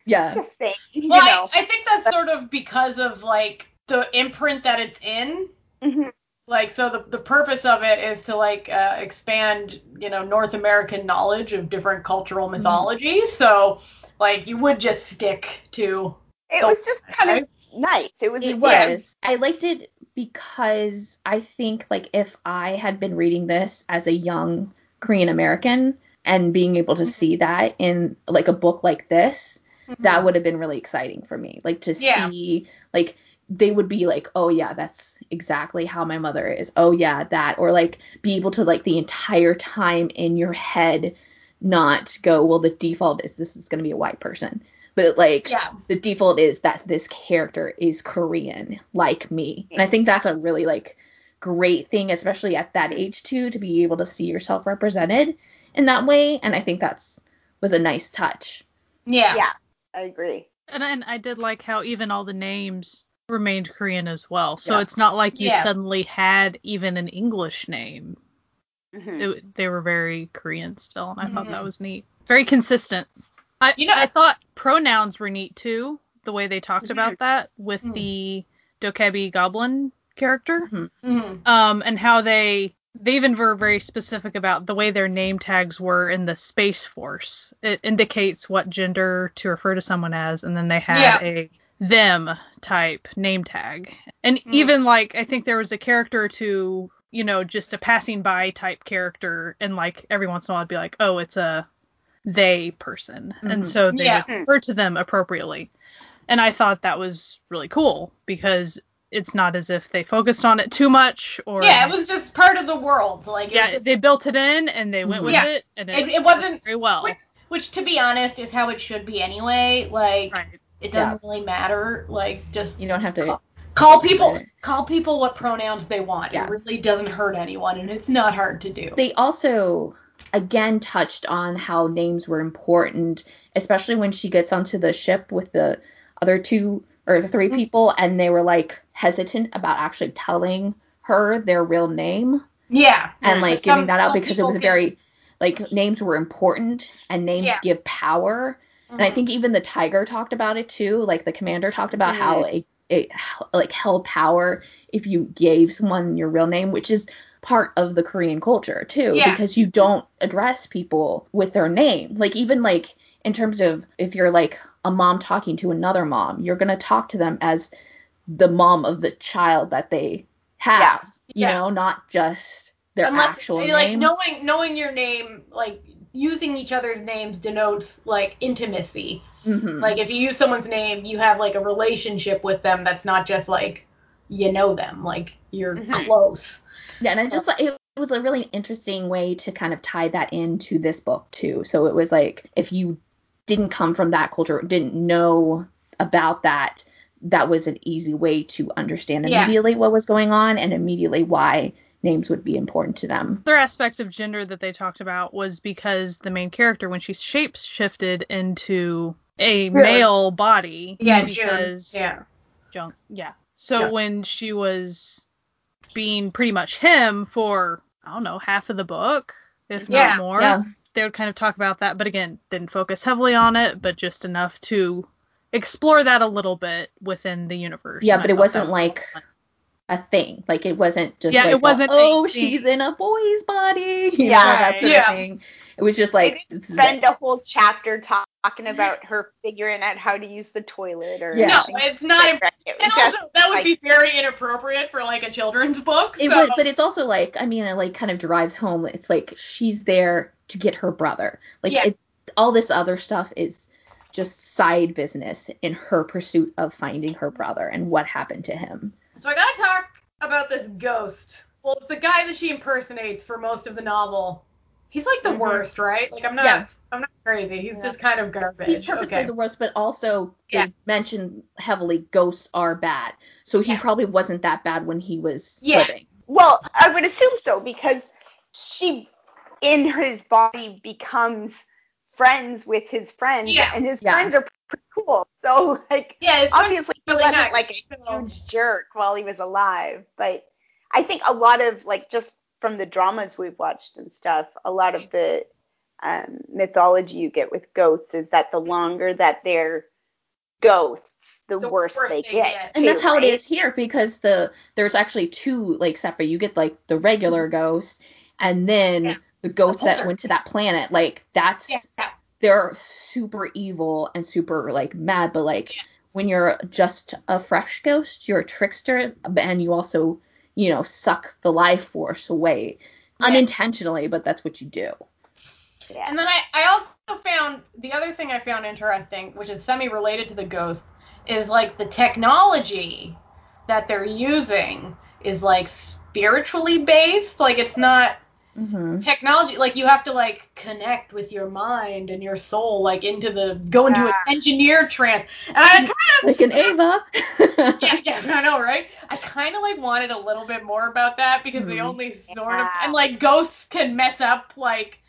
[SPEAKER 1] yeah
[SPEAKER 2] just saying you
[SPEAKER 4] Well,
[SPEAKER 2] know
[SPEAKER 4] I, I think that's sort of because of like the imprint that it's in.
[SPEAKER 2] Mhm.
[SPEAKER 4] Like, so the, the purpose of it is to like uh, expand, you know, North American knowledge of different cultural mm-hmm. mythologies. So, like, you would just stick to.
[SPEAKER 2] it was just kind of nice it was
[SPEAKER 1] It
[SPEAKER 2] yeah,
[SPEAKER 1] was. I liked it because I think like if I had been reading this as a young Korean American and being able to mm-hmm. see that in like a book like this, that mm-hmm. would have been really exciting for me. Like to
[SPEAKER 4] Yeah.
[SPEAKER 1] see like they would be like, "Oh yeah, that's exactly how my mother is." Oh yeah, that or like be able to like the entire time in your head not go, "Well, the default is this is going to be a white person." But like
[SPEAKER 4] Yeah.
[SPEAKER 1] the default is that this character is Korean, like me. And I think that's a really like great thing, especially at that age too, to be able to see yourself represented in that way. And I think that's was a nice touch.
[SPEAKER 4] Yeah.
[SPEAKER 2] yeah i agree
[SPEAKER 3] And, and I did like how even all the names remained Korean as well. So
[SPEAKER 1] Yeah.
[SPEAKER 3] it's not like you
[SPEAKER 4] Yeah.
[SPEAKER 3] suddenly had even an English name.
[SPEAKER 2] Mhm.
[SPEAKER 3] It, they were very Korean still, and I thought that
[SPEAKER 4] Mhm.
[SPEAKER 3] was neat. Very consistent. I
[SPEAKER 4] You know-
[SPEAKER 3] I thought pronouns were neat too. The way they talked
[SPEAKER 2] Mhm.
[SPEAKER 3] about that with
[SPEAKER 4] Mhm.
[SPEAKER 3] the Dokkaebi Goblin character,
[SPEAKER 4] Mhm.
[SPEAKER 3] um, and how they they even were very specific about the way their name tags were in the Space Force. It indicates what gender to refer to someone as, and then they had
[SPEAKER 4] Yeah.
[SPEAKER 3] a them type name tag. And
[SPEAKER 4] Mm.
[SPEAKER 3] even like I think there was a character to, you know, just a passing by type character and like every once in a while I'd be like, "Oh, it's a they person."
[SPEAKER 1] Mhm.
[SPEAKER 3] And so they
[SPEAKER 4] Yeah.
[SPEAKER 3] refer to them appropriately. And I thought that was really cool because it's not as if they focused on it too much or
[SPEAKER 4] Yeah, it was just part of the world. Like,
[SPEAKER 3] yeah,
[SPEAKER 4] just-
[SPEAKER 3] they built it in and they went with
[SPEAKER 4] Yeah.
[SPEAKER 3] it and it,
[SPEAKER 4] It- it wasn't-
[SPEAKER 3] very well.
[SPEAKER 4] which, which, to be honest, is how it should be anyway. Like,
[SPEAKER 3] right.
[SPEAKER 4] It doesn't really matter. Like, just
[SPEAKER 1] You don't have to
[SPEAKER 4] call people
[SPEAKER 1] Right.
[SPEAKER 4] call people what pronouns they want.
[SPEAKER 1] Yeah.
[SPEAKER 4] It really doesn't hurt anyone, and it's not hard to do.
[SPEAKER 1] they also again touched on how names were important, especially when she gets onto the ship with the other two or three mm-hmm. people and they were like hesitant about actually telling her their real name
[SPEAKER 4] yeah,
[SPEAKER 1] and like giving that out because it was
[SPEAKER 4] get-
[SPEAKER 1] very like names were important and names
[SPEAKER 4] Yeah.
[SPEAKER 1] give power and I think even the tiger talked about it too. Like the commander talked about how it, it like held power if you gave someone your real name, which is part of the Korean culture too
[SPEAKER 4] Yeah.
[SPEAKER 1] because you don't address people with their name. Like even like in terms of if you're like a mom talking to another mom, you're going to talk to them as the mom of the child that they have, Yeah. you
[SPEAKER 4] Yeah.
[SPEAKER 1] know, not just their
[SPEAKER 4] Unless
[SPEAKER 1] actual
[SPEAKER 4] like
[SPEAKER 1] name.
[SPEAKER 4] knowing knowing your name, like using each other's names denotes like intimacy.
[SPEAKER 1] Mhm.
[SPEAKER 4] Like if you use someone's name, you have like a relationship with them that's not just like you know them, like you're
[SPEAKER 2] Mhm.
[SPEAKER 4] close.
[SPEAKER 1] Yeah, and I just thought it was a really interesting way to kind of tie that into this book too. So it was like if you didn't come from that culture, didn't know about that, that was an easy way to understand
[SPEAKER 4] Yeah.
[SPEAKER 1] immediately what was going on and immediately why names would be important to them.
[SPEAKER 3] Other aspect of gender that they talked about was because the main character, when she shapes shifted into a
[SPEAKER 4] Really?
[SPEAKER 3] male body,
[SPEAKER 4] Yeah,
[SPEAKER 3] because
[SPEAKER 4] June. Yeah.
[SPEAKER 3] junk. Yeah. So
[SPEAKER 4] Junk.
[SPEAKER 3] when she was being pretty much him for I don't know half of the book, if
[SPEAKER 4] Yeah,
[SPEAKER 3] not more,
[SPEAKER 1] yeah.
[SPEAKER 3] they would kind of talk about that. But again, didn't focus heavily on it, but just enough to explore that a little bit within the universe.
[SPEAKER 1] Yeah,
[SPEAKER 3] and
[SPEAKER 1] but it wasn't
[SPEAKER 3] was
[SPEAKER 1] like
[SPEAKER 3] fun.
[SPEAKER 1] A thing. Like it wasn't just
[SPEAKER 3] Yeah,
[SPEAKER 1] like
[SPEAKER 3] it wasn't a
[SPEAKER 1] oh she's in a boy's body, you
[SPEAKER 2] Yeah.
[SPEAKER 1] know, that sort
[SPEAKER 4] Yeah.
[SPEAKER 1] of thing. It was just like
[SPEAKER 2] They
[SPEAKER 1] this is
[SPEAKER 2] Spend a whole chapter talking about her figuring out how to use the toilet or
[SPEAKER 1] Yeah.
[SPEAKER 4] No, it's not.
[SPEAKER 2] like that. It
[SPEAKER 4] And
[SPEAKER 2] just
[SPEAKER 4] also, that would
[SPEAKER 2] like-
[SPEAKER 4] be very inappropriate for like a children's book.
[SPEAKER 1] It would, but it's also like I mean, it like kind of drives home. It's like she's there to get her brother. Like
[SPEAKER 4] Yeah.
[SPEAKER 1] it, all this other stuff is just side business in her pursuit of finding her brother and what happened to him.
[SPEAKER 4] So I gotta talk about this ghost. Well, it's the guy that she impersonates for most of the novel. He's like the
[SPEAKER 2] Mhm.
[SPEAKER 4] worst, right? Like I'm not,
[SPEAKER 1] Yeah.
[SPEAKER 4] I'm not crazy. He's
[SPEAKER 2] Yeah.
[SPEAKER 4] just kind of garbage.
[SPEAKER 1] He's purposely
[SPEAKER 4] okay.
[SPEAKER 1] the worst, but also they
[SPEAKER 4] Yeah.
[SPEAKER 1] mention heavily ghosts are bad. So he
[SPEAKER 4] Yeah.
[SPEAKER 1] probably wasn't that bad when he was
[SPEAKER 4] Yeah.
[SPEAKER 1] living.
[SPEAKER 2] Well, I would assume so because she, in his body, becomes friends with his friends,
[SPEAKER 4] Yeah.
[SPEAKER 2] and his
[SPEAKER 1] Yeah.
[SPEAKER 2] friends are pretty cool. So, like,
[SPEAKER 4] yeah, it's
[SPEAKER 2] obviously he
[SPEAKER 4] really
[SPEAKER 2] wasn't
[SPEAKER 4] nice.
[SPEAKER 2] like a huge jerk while he was alive, but I think a lot of like just from the dramas we've watched and stuff, a lot of the um, mythology you get with ghosts is that the longer that they're ghosts, the,
[SPEAKER 4] The
[SPEAKER 2] worse,
[SPEAKER 4] worse
[SPEAKER 2] they,
[SPEAKER 4] they
[SPEAKER 2] get.
[SPEAKER 4] get.
[SPEAKER 1] And
[SPEAKER 2] too,
[SPEAKER 1] that's how
[SPEAKER 2] right?
[SPEAKER 1] it is here because the there's actually two like separate. You get like the regular ghost and then
[SPEAKER 4] Yeah.
[SPEAKER 1] The ghosts that went to that planet. Like that's
[SPEAKER 4] yeah.
[SPEAKER 1] they're super evil and super like mad, but like when you're just a fresh ghost, you're a trickster and you also, you know, suck the life force away.
[SPEAKER 4] Yeah.
[SPEAKER 1] Unintentionally, but that's what you do.
[SPEAKER 2] Yeah.
[SPEAKER 4] And then I, I also found the other thing I found interesting, which is semi related to the ghost, is like the technology that they're using is like spiritually based. Like it's not
[SPEAKER 1] Mm-hmm.
[SPEAKER 4] technology like you have to like connect with your mind and your soul like into the go into an engineer trance. And I kind of
[SPEAKER 1] Like an Ava.
[SPEAKER 4] yeah, yeah, I know, right? I kind of like wanted a little bit more about that because they
[SPEAKER 1] Hmm.
[SPEAKER 4] only sort of
[SPEAKER 2] Yeah.
[SPEAKER 4] and like ghosts can mess up like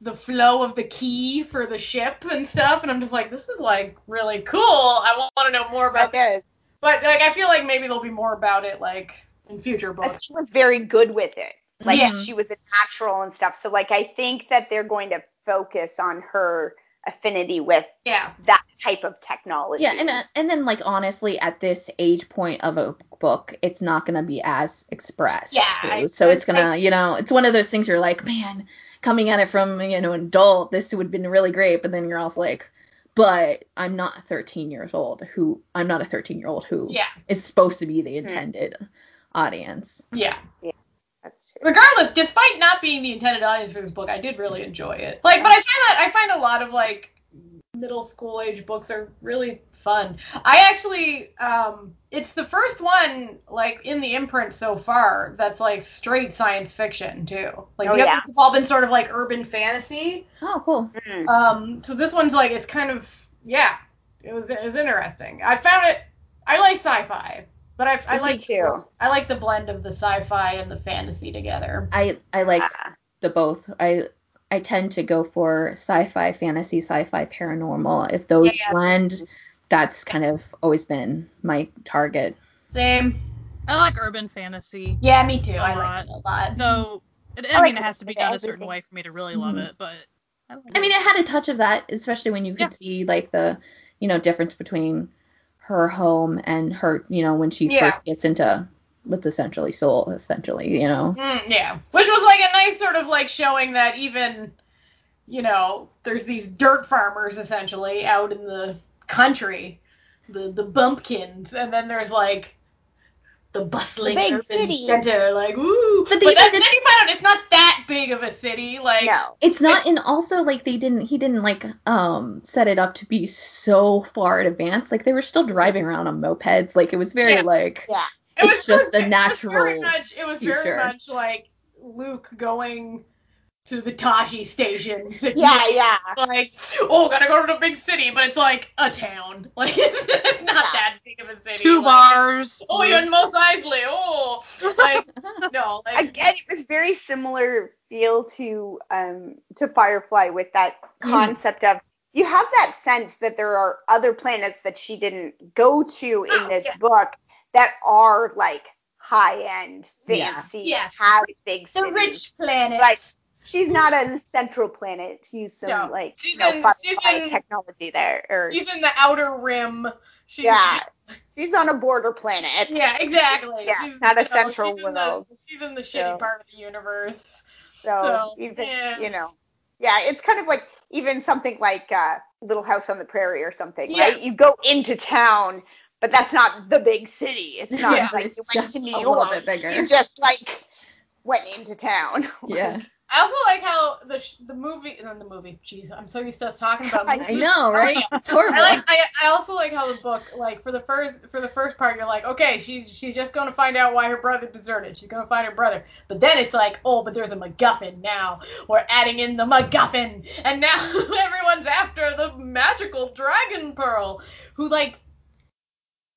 [SPEAKER 4] the flow of the key for the ship and stuff, and I'm just like, this is like really cool. I want to know more about
[SPEAKER 2] That
[SPEAKER 4] that,
[SPEAKER 2] is.
[SPEAKER 4] but like I feel like maybe there'll be more about it like in future books.
[SPEAKER 2] She was very good with it. Like
[SPEAKER 1] Yeah.
[SPEAKER 2] she was a natural and stuff. So like I think that they're going to focus on her affinity with
[SPEAKER 4] Yeah,
[SPEAKER 2] that type of technology.
[SPEAKER 1] Yeah, and uh, and then like honestly, at this age point of a book, it's not gonna be as expressed.
[SPEAKER 4] Yeah,
[SPEAKER 1] too.
[SPEAKER 4] I-
[SPEAKER 1] so it's gonna, you know, it's one of those things you're like, man, coming at it from you know an adult, this would have been really great, but then you're also like, but I'm not 13 years old. Who I'm not a 13 year old who is
[SPEAKER 4] yeah,
[SPEAKER 1] supposed to be the intended audience.
[SPEAKER 4] yeah.
[SPEAKER 2] That's true.
[SPEAKER 4] regardless, despite not being the intended audience for this book, I did really enjoy it. Like, but I find that I find a lot of like middle school age books are really fun. I actually, um, it's the first one like in the imprint so far that's like straight science fiction too. Like
[SPEAKER 2] Oh,
[SPEAKER 4] the
[SPEAKER 2] yeah.
[SPEAKER 4] others have all been sort of like urban fantasy.
[SPEAKER 1] Oh, cool.
[SPEAKER 2] Mm.
[SPEAKER 4] Um, so this one's like it's kind of yeah, it was it was interesting. I found it. I like sci-fi, but I I like
[SPEAKER 2] too.
[SPEAKER 4] I like the blend of the sci-fi and the fantasy together.
[SPEAKER 1] I I like
[SPEAKER 2] Yeah.
[SPEAKER 1] the both. I I tend to go for sci-fi, fantasy, sci-fi, paranormal. If those
[SPEAKER 4] Yeah.
[SPEAKER 1] blend, that's kind of always been my target.
[SPEAKER 4] Same.
[SPEAKER 3] I like urban fantasy,
[SPEAKER 4] Yeah, me too.
[SPEAKER 3] A
[SPEAKER 4] I
[SPEAKER 3] lot.
[SPEAKER 4] like it a lot.
[SPEAKER 3] though. It, I,
[SPEAKER 2] I
[SPEAKER 3] mean,
[SPEAKER 2] like
[SPEAKER 3] it has to be
[SPEAKER 2] a bit of
[SPEAKER 3] done a certain way for me to really love
[SPEAKER 1] Mhm.
[SPEAKER 3] it, but I, like
[SPEAKER 1] I mean,
[SPEAKER 3] it.
[SPEAKER 1] it had a touch of that, especially when you could see like the, you know, difference between her home and her, you know, when she
[SPEAKER 4] Yeah.
[SPEAKER 1] first gets into what's essentially Seoul, essentially, you know.
[SPEAKER 4] Mm, yeah, which was like a nice sort of like showing that even, you know, there's these dirt farmers essentially out in the country, the the bumpkins, and then there's like the bustling
[SPEAKER 2] The
[SPEAKER 4] urban
[SPEAKER 2] city.
[SPEAKER 4] center, like woo.
[SPEAKER 1] But
[SPEAKER 4] But,
[SPEAKER 1] they even
[SPEAKER 4] then,
[SPEAKER 1] did-
[SPEAKER 4] then you find out it's not that big of a city, like
[SPEAKER 2] No.
[SPEAKER 1] It's not, and also like they didn't, he didn't like um set it up to be so far in advance. Like they were still driving around on mopeds. Like it was very
[SPEAKER 4] Yeah.
[SPEAKER 1] like
[SPEAKER 2] Yeah.
[SPEAKER 4] It
[SPEAKER 1] It's just a
[SPEAKER 4] It was very
[SPEAKER 1] natural
[SPEAKER 4] much, it was
[SPEAKER 1] future.
[SPEAKER 4] very much like Luke going to the Tosche station.
[SPEAKER 2] Yeah, yeah.
[SPEAKER 4] Like, oh, gotta go to the big city, but it's like a town. Like, it's not
[SPEAKER 2] Yeah.
[SPEAKER 4] that big of a city.
[SPEAKER 3] Two
[SPEAKER 4] like,
[SPEAKER 3] bars.
[SPEAKER 4] Oh, you're in Mos Eisley. Oh, like, no, like,
[SPEAKER 2] Again, it was very similar feel to um to Firefly with that concept of you have that sense that there are other planets that she didn't go to in
[SPEAKER 4] Oh,
[SPEAKER 2] this
[SPEAKER 4] yeah.
[SPEAKER 2] book that are like high end, fancy,
[SPEAKER 4] Yeah.
[SPEAKER 2] have big
[SPEAKER 4] the rich planet.
[SPEAKER 2] Like she's not a central planet to use some
[SPEAKER 4] No,
[SPEAKER 2] like
[SPEAKER 4] she's
[SPEAKER 2] you know,
[SPEAKER 4] in- she's in-
[SPEAKER 2] technology there. Or
[SPEAKER 4] She's in the outer rim. She's,
[SPEAKER 2] yeah, she's on a border planet.
[SPEAKER 4] Yeah, exactly.
[SPEAKER 2] Yeah,
[SPEAKER 4] she's,
[SPEAKER 2] not a
[SPEAKER 4] you know,
[SPEAKER 2] central
[SPEAKER 4] she's in
[SPEAKER 2] world.
[SPEAKER 4] The, she's in the shitty
[SPEAKER 2] So-
[SPEAKER 4] part of the universe.
[SPEAKER 2] So,
[SPEAKER 4] So,
[SPEAKER 2] even
[SPEAKER 4] yeah.
[SPEAKER 2] you know, yeah, it's kind of like even something like uh, Little House on the Prairie or something,
[SPEAKER 4] Yeah.
[SPEAKER 2] right? You go into town, but that's not the big city. It's not
[SPEAKER 4] Yeah,
[SPEAKER 2] like
[SPEAKER 1] it's
[SPEAKER 2] you went to New
[SPEAKER 1] a
[SPEAKER 2] York.
[SPEAKER 1] bit bigger.
[SPEAKER 2] You just like went into town.
[SPEAKER 1] yeah.
[SPEAKER 4] I also like how the sh- the movie, no, the movie. Jeez, I'm so used to us talking about
[SPEAKER 2] I
[SPEAKER 4] movies.
[SPEAKER 1] I know, right? It's horrible.
[SPEAKER 4] I like. I, I also like how the book, like for the first for the first part, you're like, okay, she she's just gonna find out why her brother deserted. She's gonna find her brother. But then it's like, oh, but there's a MacGuffin now. We're adding in the MacGuffin, and now everyone's after the magical dragon pearl, who like.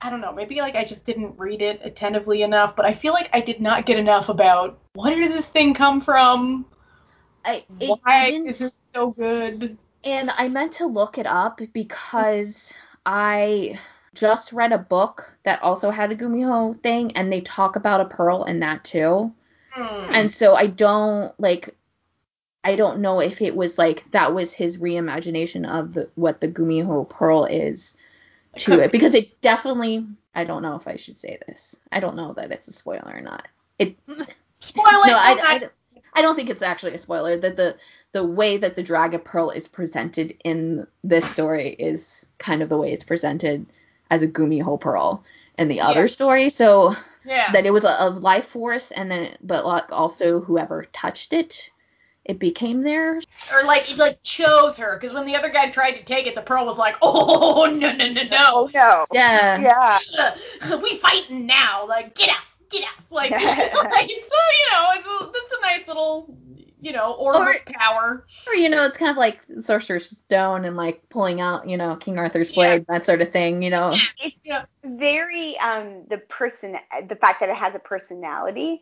[SPEAKER 4] I don't know, maybe like I just didn't read it attentively enough, but I feel like I did not get enough about where did this thing come from?
[SPEAKER 1] I, it
[SPEAKER 4] Why
[SPEAKER 1] didn't,
[SPEAKER 4] is it so good?
[SPEAKER 1] and I meant to look it up because I just read a book that also had a Gumiho thing, and they talk about a pearl in that too.
[SPEAKER 4] Hmm.
[SPEAKER 1] And so I don't like I don't know if it was like that was his reimagination of the, what the Gumiho pearl is to it because it definitely I don't know if I should say this. I don't know that it's a spoiler or not. It
[SPEAKER 4] Spoiler!
[SPEAKER 1] no, I, I, I don't think it's actually a spoiler that the the way that the dragon pearl is presented in this story is kind of the way it's presented as a Gumiho pearl in the other
[SPEAKER 4] Yeah.
[SPEAKER 1] story. So
[SPEAKER 4] yeah.
[SPEAKER 1] that it was a, a life force and then but like also whoever touched it it became theirs
[SPEAKER 4] or like he like chose her because when the other guy tried to take it, the pearl was like, oh no no no
[SPEAKER 2] Oh
[SPEAKER 4] no,
[SPEAKER 2] no.
[SPEAKER 1] yeah
[SPEAKER 2] Yeah.
[SPEAKER 4] We fighting now, like get out get out, like, like so you know it's a, that's a nice little you know orb
[SPEAKER 1] Or-
[SPEAKER 4] of power.
[SPEAKER 1] or you know it's kind of like sorcerer's stone and like pulling out you know king arthur's
[SPEAKER 4] Yeah.
[SPEAKER 1] blade that sort of thing you know
[SPEAKER 4] Yeah.
[SPEAKER 2] very um the person the fact that it has a personality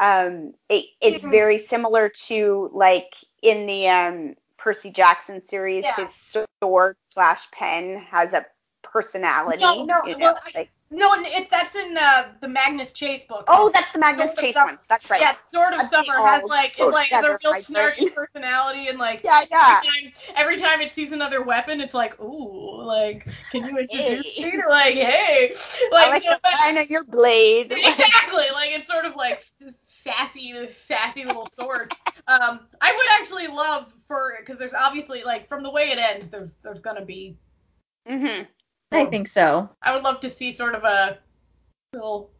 [SPEAKER 2] um it, it's
[SPEAKER 4] Mhm.
[SPEAKER 2] very similar to like in the um Percy Jackson series
[SPEAKER 4] Yeah.
[SPEAKER 2] his sword slash pen has a personality
[SPEAKER 4] No, no,
[SPEAKER 2] you know,
[SPEAKER 4] well,
[SPEAKER 2] like,
[SPEAKER 4] No, it's that's in uh, the Magnus Chase book.
[SPEAKER 2] oh that's the Magnus
[SPEAKER 4] Sword of
[SPEAKER 2] Chase
[SPEAKER 4] Summer.
[SPEAKER 2] one that's right
[SPEAKER 4] Yeah, Sword of
[SPEAKER 2] That's the
[SPEAKER 4] Summer has like it's like a real snarky personality and like
[SPEAKER 2] yeah yeah
[SPEAKER 4] every time every time it sees another weapon, it's like, ooh, like, can you introduce
[SPEAKER 2] Hey.
[SPEAKER 4] me to like, hey,
[SPEAKER 2] I
[SPEAKER 4] like,
[SPEAKER 2] like
[SPEAKER 4] so,
[SPEAKER 2] the
[SPEAKER 4] but-
[SPEAKER 2] of your blade
[SPEAKER 4] exactly, like it's sort of like sassy, this sassy little sword. Um, I would actually love for because there's obviously like from the way it ends, there's there's gonna be.
[SPEAKER 2] hmm
[SPEAKER 1] i think so
[SPEAKER 4] I would love to see sort of a little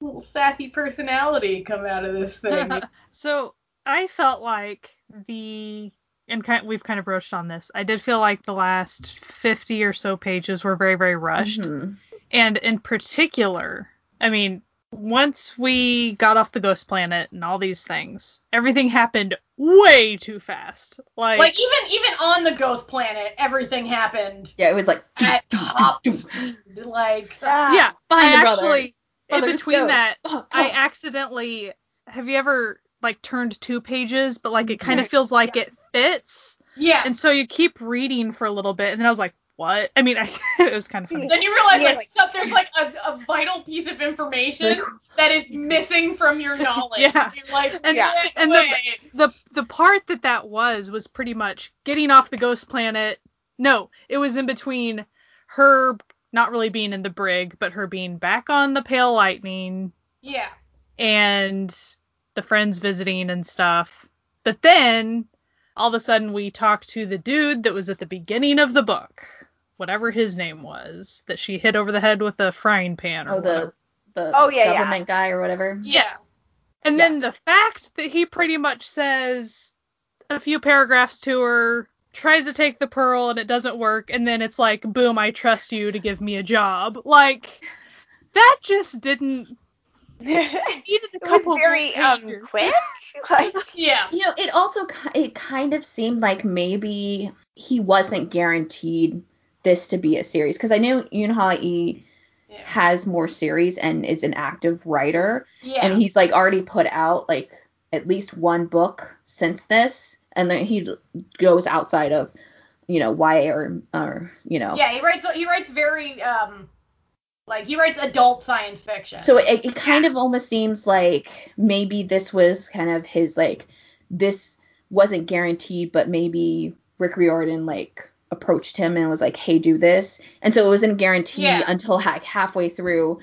[SPEAKER 4] little sassy personality come out of this thing.
[SPEAKER 3] so I felt like the and kind we've kind of broached on this. I did feel like the last 50 or so pages were very very rushed.
[SPEAKER 1] Mhm.
[SPEAKER 3] And in particular, I mean, once we got off the ghost planet and all these things, everything happened way too fast. Like,
[SPEAKER 4] Like even even on the ghost planet, everything happened
[SPEAKER 1] yeah it was like
[SPEAKER 4] at top speed. Like
[SPEAKER 3] yeah, ah.
[SPEAKER 1] Find
[SPEAKER 3] I actually
[SPEAKER 1] Brother,
[SPEAKER 3] in between that,
[SPEAKER 1] Oh,
[SPEAKER 3] I
[SPEAKER 1] oh.
[SPEAKER 3] accidentally have you ever like turned two pages, but like it kind of feels like it fits,
[SPEAKER 4] yeah.
[SPEAKER 3] and so you keep reading for a little bit, and then I was like, what? I mean, I, it was kind of funny.
[SPEAKER 4] Then you realize
[SPEAKER 2] Yeah,
[SPEAKER 4] like,
[SPEAKER 2] like-
[SPEAKER 4] some, there's like a, a vital piece of information that is missing from your knowledge.
[SPEAKER 3] Yeah.
[SPEAKER 4] You're like,
[SPEAKER 3] And-
[SPEAKER 2] Yeah.
[SPEAKER 3] And the- the the part that that was was pretty much getting off the ghost planet. No, it was in between her not really being in the brig, but her being back on the Pale Lightning,
[SPEAKER 4] Yeah.
[SPEAKER 3] and the friends visiting and stuff. But then all of a sudden we talk to the dude that was at the beginning of the book, whatever his name was, that she hit over the head with a frying pan or
[SPEAKER 1] Oh,
[SPEAKER 3] whatever.
[SPEAKER 1] the the
[SPEAKER 2] Oh, yeah, yeah.
[SPEAKER 1] government guy or whatever.
[SPEAKER 4] Yeah.
[SPEAKER 3] And then the fact that he pretty much says a few paragraphs to her, tries to take the pearl and it doesn't work, and then it's like, boom, I trust you to give me a job. Like, that just didn't.
[SPEAKER 2] it
[SPEAKER 3] Needed a
[SPEAKER 2] was
[SPEAKER 3] couple
[SPEAKER 2] very
[SPEAKER 3] more
[SPEAKER 2] um quick. Like
[SPEAKER 4] Yeah.
[SPEAKER 1] You know, it also it kind of seemed like maybe he wasn't guaranteed this to be a series because I know how he
[SPEAKER 4] Yeah.
[SPEAKER 1] has more series and is an active writer
[SPEAKER 4] Yeah.
[SPEAKER 1] and he's like already put out like at least one book since this and then he goes outside of you know YA or or you know
[SPEAKER 4] Yeah, he writes he writes very um like he writes adult science fiction.
[SPEAKER 1] So it, it kind of almost seems like maybe this was kind of his like this wasn't guaranteed, but maybe Rick Riordan like approached him and was like, "Hey, do this," and so it wasn't guaranteed
[SPEAKER 4] Yeah.
[SPEAKER 1] until ha- halfway through.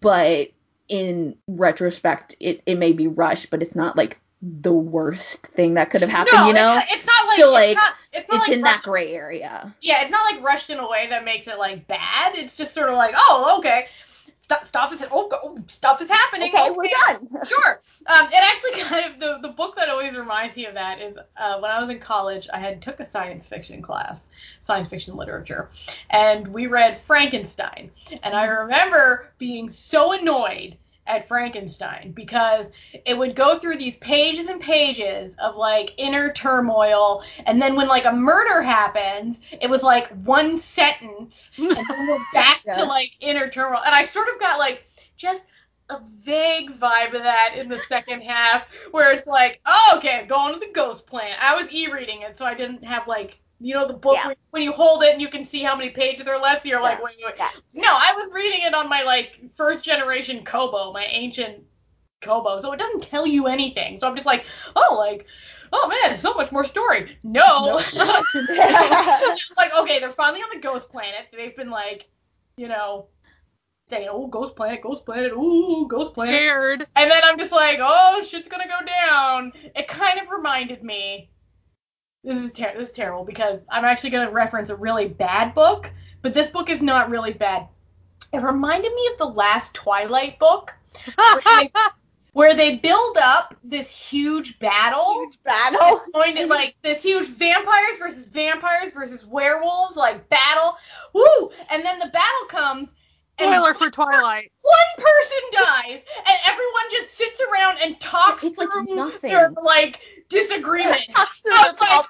[SPEAKER 1] But in retrospect, it it may be rushed, but it's not like the worst thing that could have happened.
[SPEAKER 4] no,
[SPEAKER 1] you know,
[SPEAKER 4] it's, it's not like
[SPEAKER 1] So,
[SPEAKER 4] it's not, it's not
[SPEAKER 1] it's
[SPEAKER 4] like
[SPEAKER 1] in that gray area.
[SPEAKER 4] Yeah, it's not like rushed in a way that makes it like bad. It's just sort of like, oh, okay, St- stuff is oh, go- stuff is happening.
[SPEAKER 2] okay, we're done.
[SPEAKER 4] Sure. Um, it actually kind of the the book that always reminds me of that is uh, when I was in college, I had took a science fiction class, science fiction literature, and we read Frankenstein, and I remember being so annoyed at Frankenstein because it would go through these pages and pages of like inner turmoil and then when like a murder happens it was like one sentence and then we're back
[SPEAKER 1] Yeah.
[SPEAKER 4] to like inner turmoil and I sort of got like just a vague vibe of that in the second half where it's like oh okay going to the ghost plant. I was e-reading it so I didn't have like you know the book
[SPEAKER 2] Yeah.
[SPEAKER 4] where, when you hold it and you can see how many pages are left so you're like wait wait
[SPEAKER 2] Yeah.
[SPEAKER 4] no, I was reading it on my like first generation Kobo, my ancient Kobo, so it doesn't tell you anything. So I'm just like, oh, like, oh man, so much more story. No. like, okay, they're finally on the ghost planet. They've been like, you know, saying, oh, ghost planet, ghost planet, ooh, ghost planet.
[SPEAKER 3] Scared.
[SPEAKER 4] And then I'm just like, oh, shit's gonna go down. It kind of reminded me. This is ter- this is terrible because I'm actually gonna reference a really bad book, but this book is not really bad. It reminded me of the last Twilight book, where they build up this huge battle.
[SPEAKER 2] Huge battle.
[SPEAKER 4] Going to like this huge vampires versus vampires versus werewolves like battle. Woo! And then the battle comes. And
[SPEAKER 3] Spoiler for Twilight.
[SPEAKER 4] one person dies and everyone just sits around and talks
[SPEAKER 1] It's like
[SPEAKER 4] through
[SPEAKER 1] nothing.
[SPEAKER 4] their like disagreement. I was like,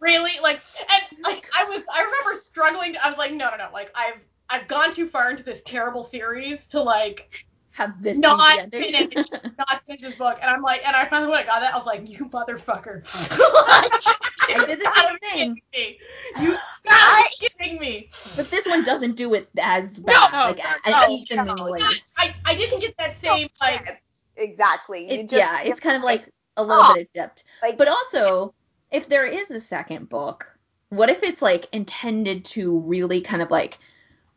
[SPEAKER 4] really? Like and like I was I remember struggling to, I was like, no no no, like I've I've gone too far into this terrible series to like
[SPEAKER 1] Have this
[SPEAKER 4] not finish not finish this book. And I'm like and I finally when I got that, I was like, you motherfucker.
[SPEAKER 1] I did the same thing.
[SPEAKER 4] Me. You gotta be kidding me.
[SPEAKER 1] But this one doesn't do it as bad,
[SPEAKER 3] No,
[SPEAKER 1] like
[SPEAKER 3] no,
[SPEAKER 1] as
[SPEAKER 2] no,
[SPEAKER 1] evenly
[SPEAKER 2] no.
[SPEAKER 4] I, I didn't get that same like
[SPEAKER 2] exactly.
[SPEAKER 1] It,
[SPEAKER 2] just-
[SPEAKER 1] yeah, it's kind of like a little
[SPEAKER 2] Oh.
[SPEAKER 1] bit of dipped.
[SPEAKER 2] like
[SPEAKER 1] But also, if there is a second book, what if it's like intended to really kind of like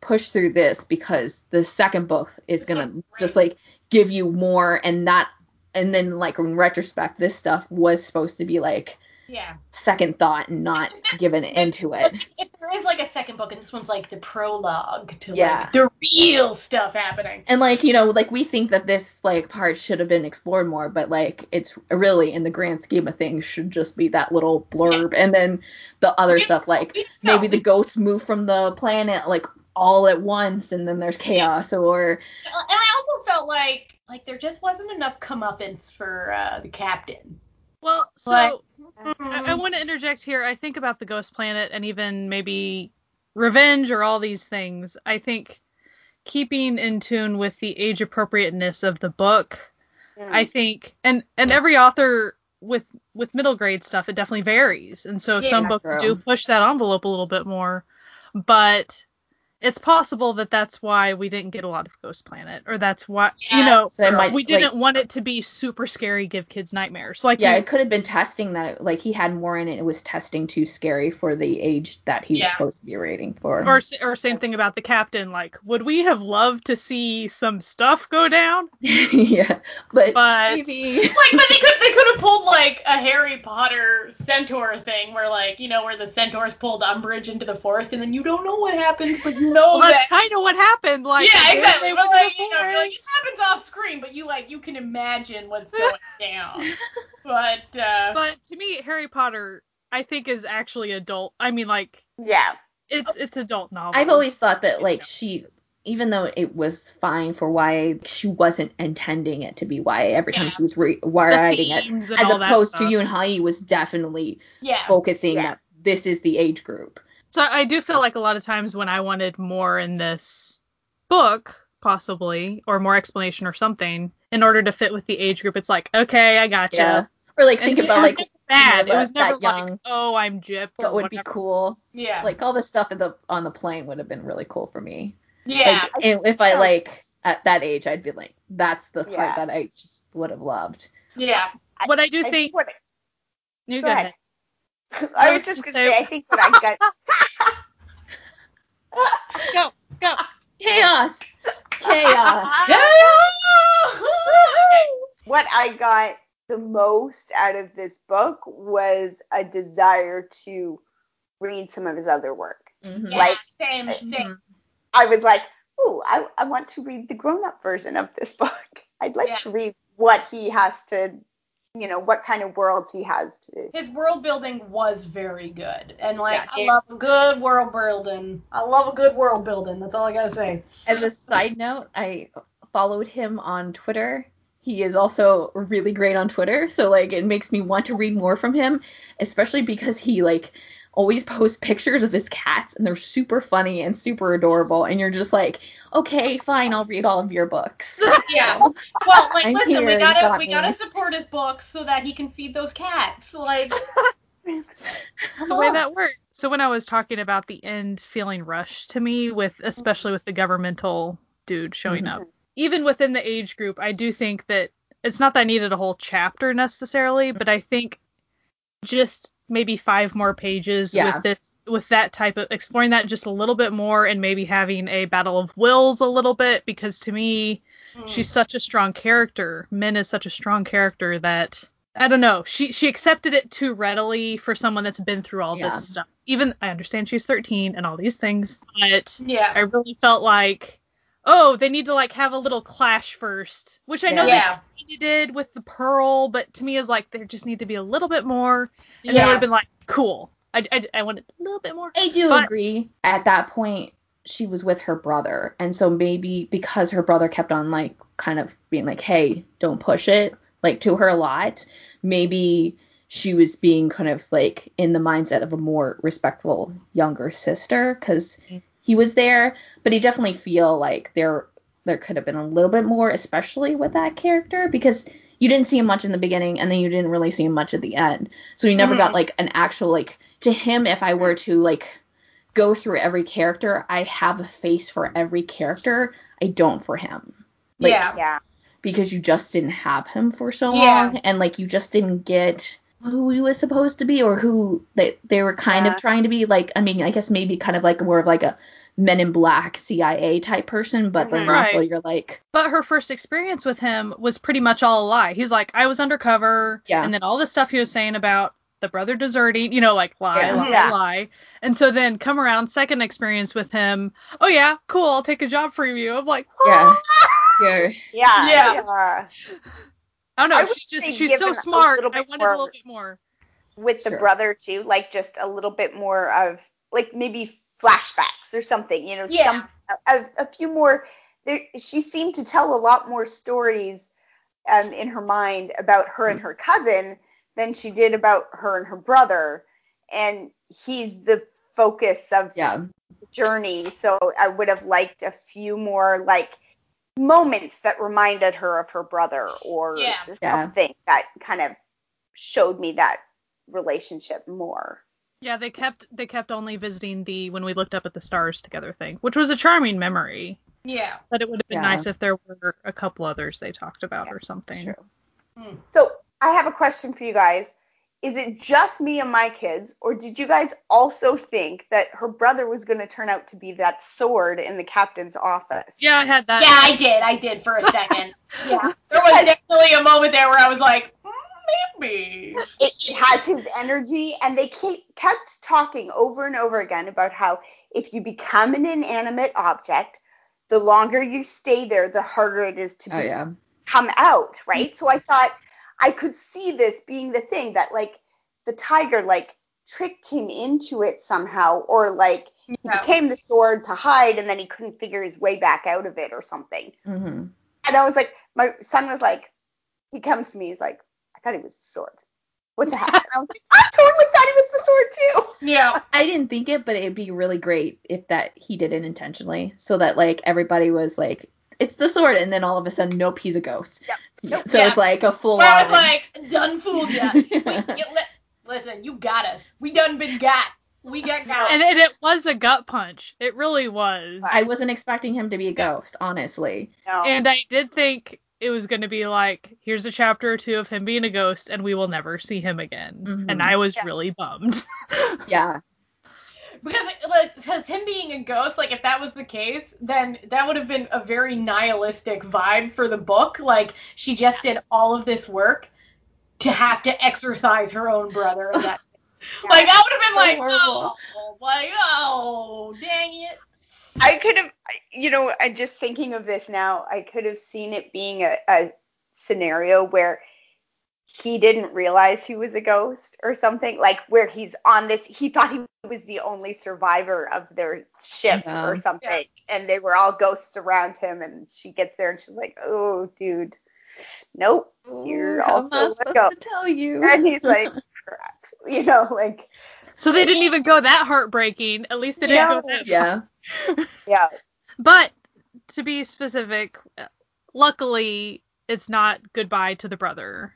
[SPEAKER 1] push through this because the second book is gonna
[SPEAKER 4] Great.
[SPEAKER 1] just like give you more and not and then like in retrospect this stuff was supposed to be like
[SPEAKER 4] yeah.
[SPEAKER 1] second thought and not given into it.
[SPEAKER 4] If there is like a second book and this one's like the prologue to
[SPEAKER 1] Yeah.
[SPEAKER 4] like the real stuff happening.
[SPEAKER 1] And like, you know, like we think that this like part should have been explored more, but like it's really in the grand scheme of things should just be that little blurb and then the other
[SPEAKER 4] We-
[SPEAKER 1] stuff like maybe the ghosts move from the planet like all at once and then there's chaos or
[SPEAKER 4] and I also felt like like there just wasn't enough comeuppance for uh, the captain.
[SPEAKER 3] Well, so I, I want to interject here. I think about the Ghost Planet and even maybe revenge or all these things. I think keeping in tune with the age appropriateness of the book.
[SPEAKER 2] mm,
[SPEAKER 3] I think and and every author with with middle grade stuff it definitely varies. And so
[SPEAKER 4] Yeah,
[SPEAKER 3] some books
[SPEAKER 1] true.
[SPEAKER 3] do push that envelope a little bit more. But it's possible that that's why we didn't get a lot of Ghost Planet, or that's why you know
[SPEAKER 1] might,
[SPEAKER 3] we didn't want it to be super scary, give kids nightmares. Like
[SPEAKER 1] Yeah,
[SPEAKER 3] we-
[SPEAKER 1] it could have been testing that. It, like he had more in it. It was testing too scary for the age that he was supposed to be rating for.
[SPEAKER 3] or or same thing about the captain. Like, would we have loved to see some stuff go down?
[SPEAKER 1] yeah, but,
[SPEAKER 3] But-
[SPEAKER 1] maybe.
[SPEAKER 4] Like, but they could they could have pulled like a Harry Potter centaur thing where like you know where the centaurs pulled Umbridge into the forest and then you don't know what happens but you know
[SPEAKER 3] Well, that's
[SPEAKER 4] that.
[SPEAKER 3] kind of what happened. Like,
[SPEAKER 4] yeah, exactly. But like, you know, like it happens off screen, but you like you can imagine what's going down. But uh,
[SPEAKER 3] But to me, Harry Potter, I think, is actually adult. I mean, like,
[SPEAKER 2] Yeah.
[SPEAKER 3] it's it's adult novel.
[SPEAKER 1] I've always thought that like she, even though it was fine for YA, she wasn't intending it to be YA every time she was re- writing it. As opposed to
[SPEAKER 3] stuff.
[SPEAKER 1] you and Hai was definitely
[SPEAKER 4] yeah,
[SPEAKER 1] focusing
[SPEAKER 2] Yeah.
[SPEAKER 1] that this is the age group.
[SPEAKER 3] So I do feel like a lot of times when I wanted more in this book, possibly, or more explanation or something, in order to fit with the age group, it's like, okay, I gotcha.
[SPEAKER 1] Yeah. Or like think
[SPEAKER 3] it
[SPEAKER 1] about like
[SPEAKER 3] never bad.
[SPEAKER 1] you
[SPEAKER 3] it was
[SPEAKER 1] that-
[SPEAKER 3] never
[SPEAKER 1] that young-
[SPEAKER 3] like, oh, I'm gypped.
[SPEAKER 1] what
[SPEAKER 3] or
[SPEAKER 1] would be cool.
[SPEAKER 4] yeah,
[SPEAKER 1] Like all the stuff in the on the plane would have been really cool for me.
[SPEAKER 4] yeah.
[SPEAKER 1] Like and if I like at that age, I'd be like, that's the part
[SPEAKER 2] Yeah.
[SPEAKER 1] that I just would have loved.
[SPEAKER 4] yeah.
[SPEAKER 3] What I do
[SPEAKER 2] I
[SPEAKER 3] think.
[SPEAKER 2] what
[SPEAKER 3] you
[SPEAKER 2] go
[SPEAKER 3] go
[SPEAKER 2] ahead.
[SPEAKER 3] ahead.
[SPEAKER 2] I
[SPEAKER 3] I
[SPEAKER 2] was
[SPEAKER 3] was
[SPEAKER 2] just
[SPEAKER 3] gonna
[SPEAKER 2] gonna
[SPEAKER 3] say-
[SPEAKER 2] say I think what I got
[SPEAKER 3] Go, go.
[SPEAKER 1] Chaos. Chaos.
[SPEAKER 2] what I got the most out of this book was a desire to read some of his other work.
[SPEAKER 1] Mhm.
[SPEAKER 4] Yeah,
[SPEAKER 2] Like-
[SPEAKER 4] same, same.
[SPEAKER 2] I was like, ooh, I, I want to read the grown up version of this book. I'd like
[SPEAKER 4] Yeah.
[SPEAKER 2] to read what he has to, you know, what kind of worlds he has to.
[SPEAKER 4] His world building was very good, and like
[SPEAKER 2] Yeah,
[SPEAKER 4] I love a good world building. I love a good world building. That's all I gotta say.
[SPEAKER 1] As a side note, I followed him on Twitter. He is also really great on Twitter, so like it makes me want to read more from him, especially because he like always posts pictures of his cats and they're super funny and super adorable and you're just like, "Okay, fine, I'll read all of your books."
[SPEAKER 4] Yeah. Well, like listen,
[SPEAKER 1] here,
[SPEAKER 4] we gotta
[SPEAKER 1] got
[SPEAKER 4] we
[SPEAKER 1] me.
[SPEAKER 4] gotta support his books so that he can feed those cats. Like
[SPEAKER 3] the way that works. So when I was talking about the end feeling rushed to me with especially with the governmental dude showing
[SPEAKER 1] Mhm.
[SPEAKER 3] up. Even within the age group, I do think that it's not that I needed a whole chapter necessarily, but I think just maybe five more pages
[SPEAKER 1] Yeah.
[SPEAKER 3] with this with that type of exploring that just a little bit more and maybe having a battle of wills a little bit because to me
[SPEAKER 4] mm,
[SPEAKER 3] she's such a strong character. Min is such a strong character that I don't know. She she accepted it too readily for someone that's been through all
[SPEAKER 1] Yeah.
[SPEAKER 3] this stuff. Even I understand she's 13 and all these things, but
[SPEAKER 4] yeah.
[SPEAKER 3] I really felt like oh, they need to like have a little clash first, which I know
[SPEAKER 4] Yeah.
[SPEAKER 3] they did with the pearl, but to me is like there just need to be a little bit more, and they
[SPEAKER 4] Yeah.
[SPEAKER 3] would have been like cool. I, I, I wanted a little bit more.
[SPEAKER 1] I do
[SPEAKER 3] But-
[SPEAKER 1] agree. At that point, she was with her brother, and so maybe because her brother kept on like kind of being like, "Hey, don't push it," like to her a lot, maybe she was being kind of like in the mindset of a more respectful younger sister because mm-hmm. He was there, but he definitely feel like there there could have been a little bit more, especially with that character because you didn't see him much in the beginning and then you didn't really see him much at the end. So you never
[SPEAKER 4] Mhm.
[SPEAKER 1] got like an actual like to him if I were to like go through every character, I have a face for every character. I don't for him. Like,
[SPEAKER 4] Yeah.
[SPEAKER 2] Yeah.
[SPEAKER 1] Because you just didn't have him for so
[SPEAKER 4] Yeah.
[SPEAKER 1] long and like you just didn't get who he was supposed to be or who they they were kind
[SPEAKER 2] Yeah.
[SPEAKER 1] of trying to be like I mean I guess maybe kind of like more of like a Men in Black CIA type person, but then
[SPEAKER 3] Mhm.
[SPEAKER 1] also you're like
[SPEAKER 3] But her first experience with him was pretty much all a lie. He's like, I was undercover,
[SPEAKER 1] Yeah.
[SPEAKER 3] and then all the stuff he was saying about the brother deserting, you know, like lie,
[SPEAKER 1] Yeah.
[SPEAKER 3] lie,
[SPEAKER 2] Yeah.
[SPEAKER 3] lie. And so then come around, second experience with him, oh yeah, cool, I'll take a job for you. I'm like,
[SPEAKER 1] yeah. yeah.
[SPEAKER 2] Yeah.
[SPEAKER 4] Yeah.
[SPEAKER 2] yeah.
[SPEAKER 3] I don't know,
[SPEAKER 2] I
[SPEAKER 3] she's just she's so smart. I
[SPEAKER 2] bit
[SPEAKER 3] wanted a little bit more.
[SPEAKER 2] With the
[SPEAKER 1] Sure.
[SPEAKER 2] brother too, like just a little bit more of like maybe flashbacks or something, you know,
[SPEAKER 4] Yeah.
[SPEAKER 2] some a, a few more. There, she seemed to tell a lot more stories um, in her mind about her and her cousin than she did about her and her brother, and he's the focus of
[SPEAKER 1] Yeah.
[SPEAKER 2] the journey. So I would have liked a few more like moments that reminded her of her brother or
[SPEAKER 4] Yeah.
[SPEAKER 1] Yeah.
[SPEAKER 2] something that kind of showed me that relationship more.
[SPEAKER 3] Yeah, they kept they kept only visiting the when we looked up at the stars together thing, which was a charming memory.
[SPEAKER 4] Yeah.
[SPEAKER 3] But it would have been
[SPEAKER 1] Yeah.
[SPEAKER 3] nice if there were a couple others they talked about or something.
[SPEAKER 1] True.
[SPEAKER 4] Hmm.
[SPEAKER 2] So I have a question for you guys. Is it just me and my kids, or did you guys also think that her brother was going to turn out to be that sword in the captain's office?
[SPEAKER 3] Yeah, I had that.
[SPEAKER 4] Yeah, I did. I did for a second. yeah. There was definitely a moment there where I was like, "Mm, maybe.
[SPEAKER 2] It, it has his energy, and they keep, kept talking over and over again about how if you become an inanimate object, the longer you stay there, the harder it is to
[SPEAKER 1] Oh
[SPEAKER 2] be
[SPEAKER 1] yeah.
[SPEAKER 2] come out, right? So I thought I could see this being the thing that like the tiger like tricked him into it somehow or like he
[SPEAKER 4] Yeah.
[SPEAKER 2] became the sword to hide and then he couldn't figure his way back out of it or something.
[SPEAKER 1] hmm
[SPEAKER 2] And I was like my son was like he comes to me he's like I thought he was the sword. What the heck? And I was like I totally thought he was the sword too.
[SPEAKER 4] Yeah.
[SPEAKER 1] I didn't think it, but it'd be really great if that he did it intentionally, so that like everybody was like, "It's the sword," and then all of a sudden, nope, he's a ghost.
[SPEAKER 2] Yep. Nope.
[SPEAKER 1] So
[SPEAKER 4] Yeah.
[SPEAKER 1] it's like a full
[SPEAKER 4] Where I was like, done fooled ya. We, you, li- listen, you got us. We done been got. We got got.
[SPEAKER 3] And, and it was a gut punch. It really was.
[SPEAKER 1] I wasn't expecting him to be a ghost, honestly.
[SPEAKER 2] No.
[SPEAKER 3] and I did think it was going to be like, here's a chapter or two of him being a ghost, and we will never see him again.
[SPEAKER 1] Mhm.
[SPEAKER 3] And I was
[SPEAKER 2] Yeah.
[SPEAKER 3] really bummed.
[SPEAKER 1] Yeah.
[SPEAKER 4] because like because him being a ghost like if that was the case then that would have been a very nihilistic vibe for the book like she just did all of this work to have to exercise her own brother and that like that would have been
[SPEAKER 1] So
[SPEAKER 4] like
[SPEAKER 1] horrible.
[SPEAKER 4] oh like oh dang it
[SPEAKER 2] I could have, you know, I'm just thinking of this now. I could have seen it being a, a scenario where he didn't realize he was a ghost or something, like where he's on this, he thought he was the only survivor of their ship
[SPEAKER 1] Yeah.
[SPEAKER 2] or something, and they were all ghosts around him, and she gets there and she's like, oh, dude, nope. You're
[SPEAKER 1] Ooh,
[SPEAKER 2] also
[SPEAKER 1] am I
[SPEAKER 2] a
[SPEAKER 1] supposed
[SPEAKER 2] ghost.
[SPEAKER 1] to tell you?
[SPEAKER 2] And he's like, crap, you know, like,
[SPEAKER 3] so they didn't even go that heartbreaking. At least they didn't
[SPEAKER 2] No.
[SPEAKER 3] go that
[SPEAKER 1] yeah.
[SPEAKER 2] yeah,
[SPEAKER 3] But to be specific, luckily it's not goodbye to the brother.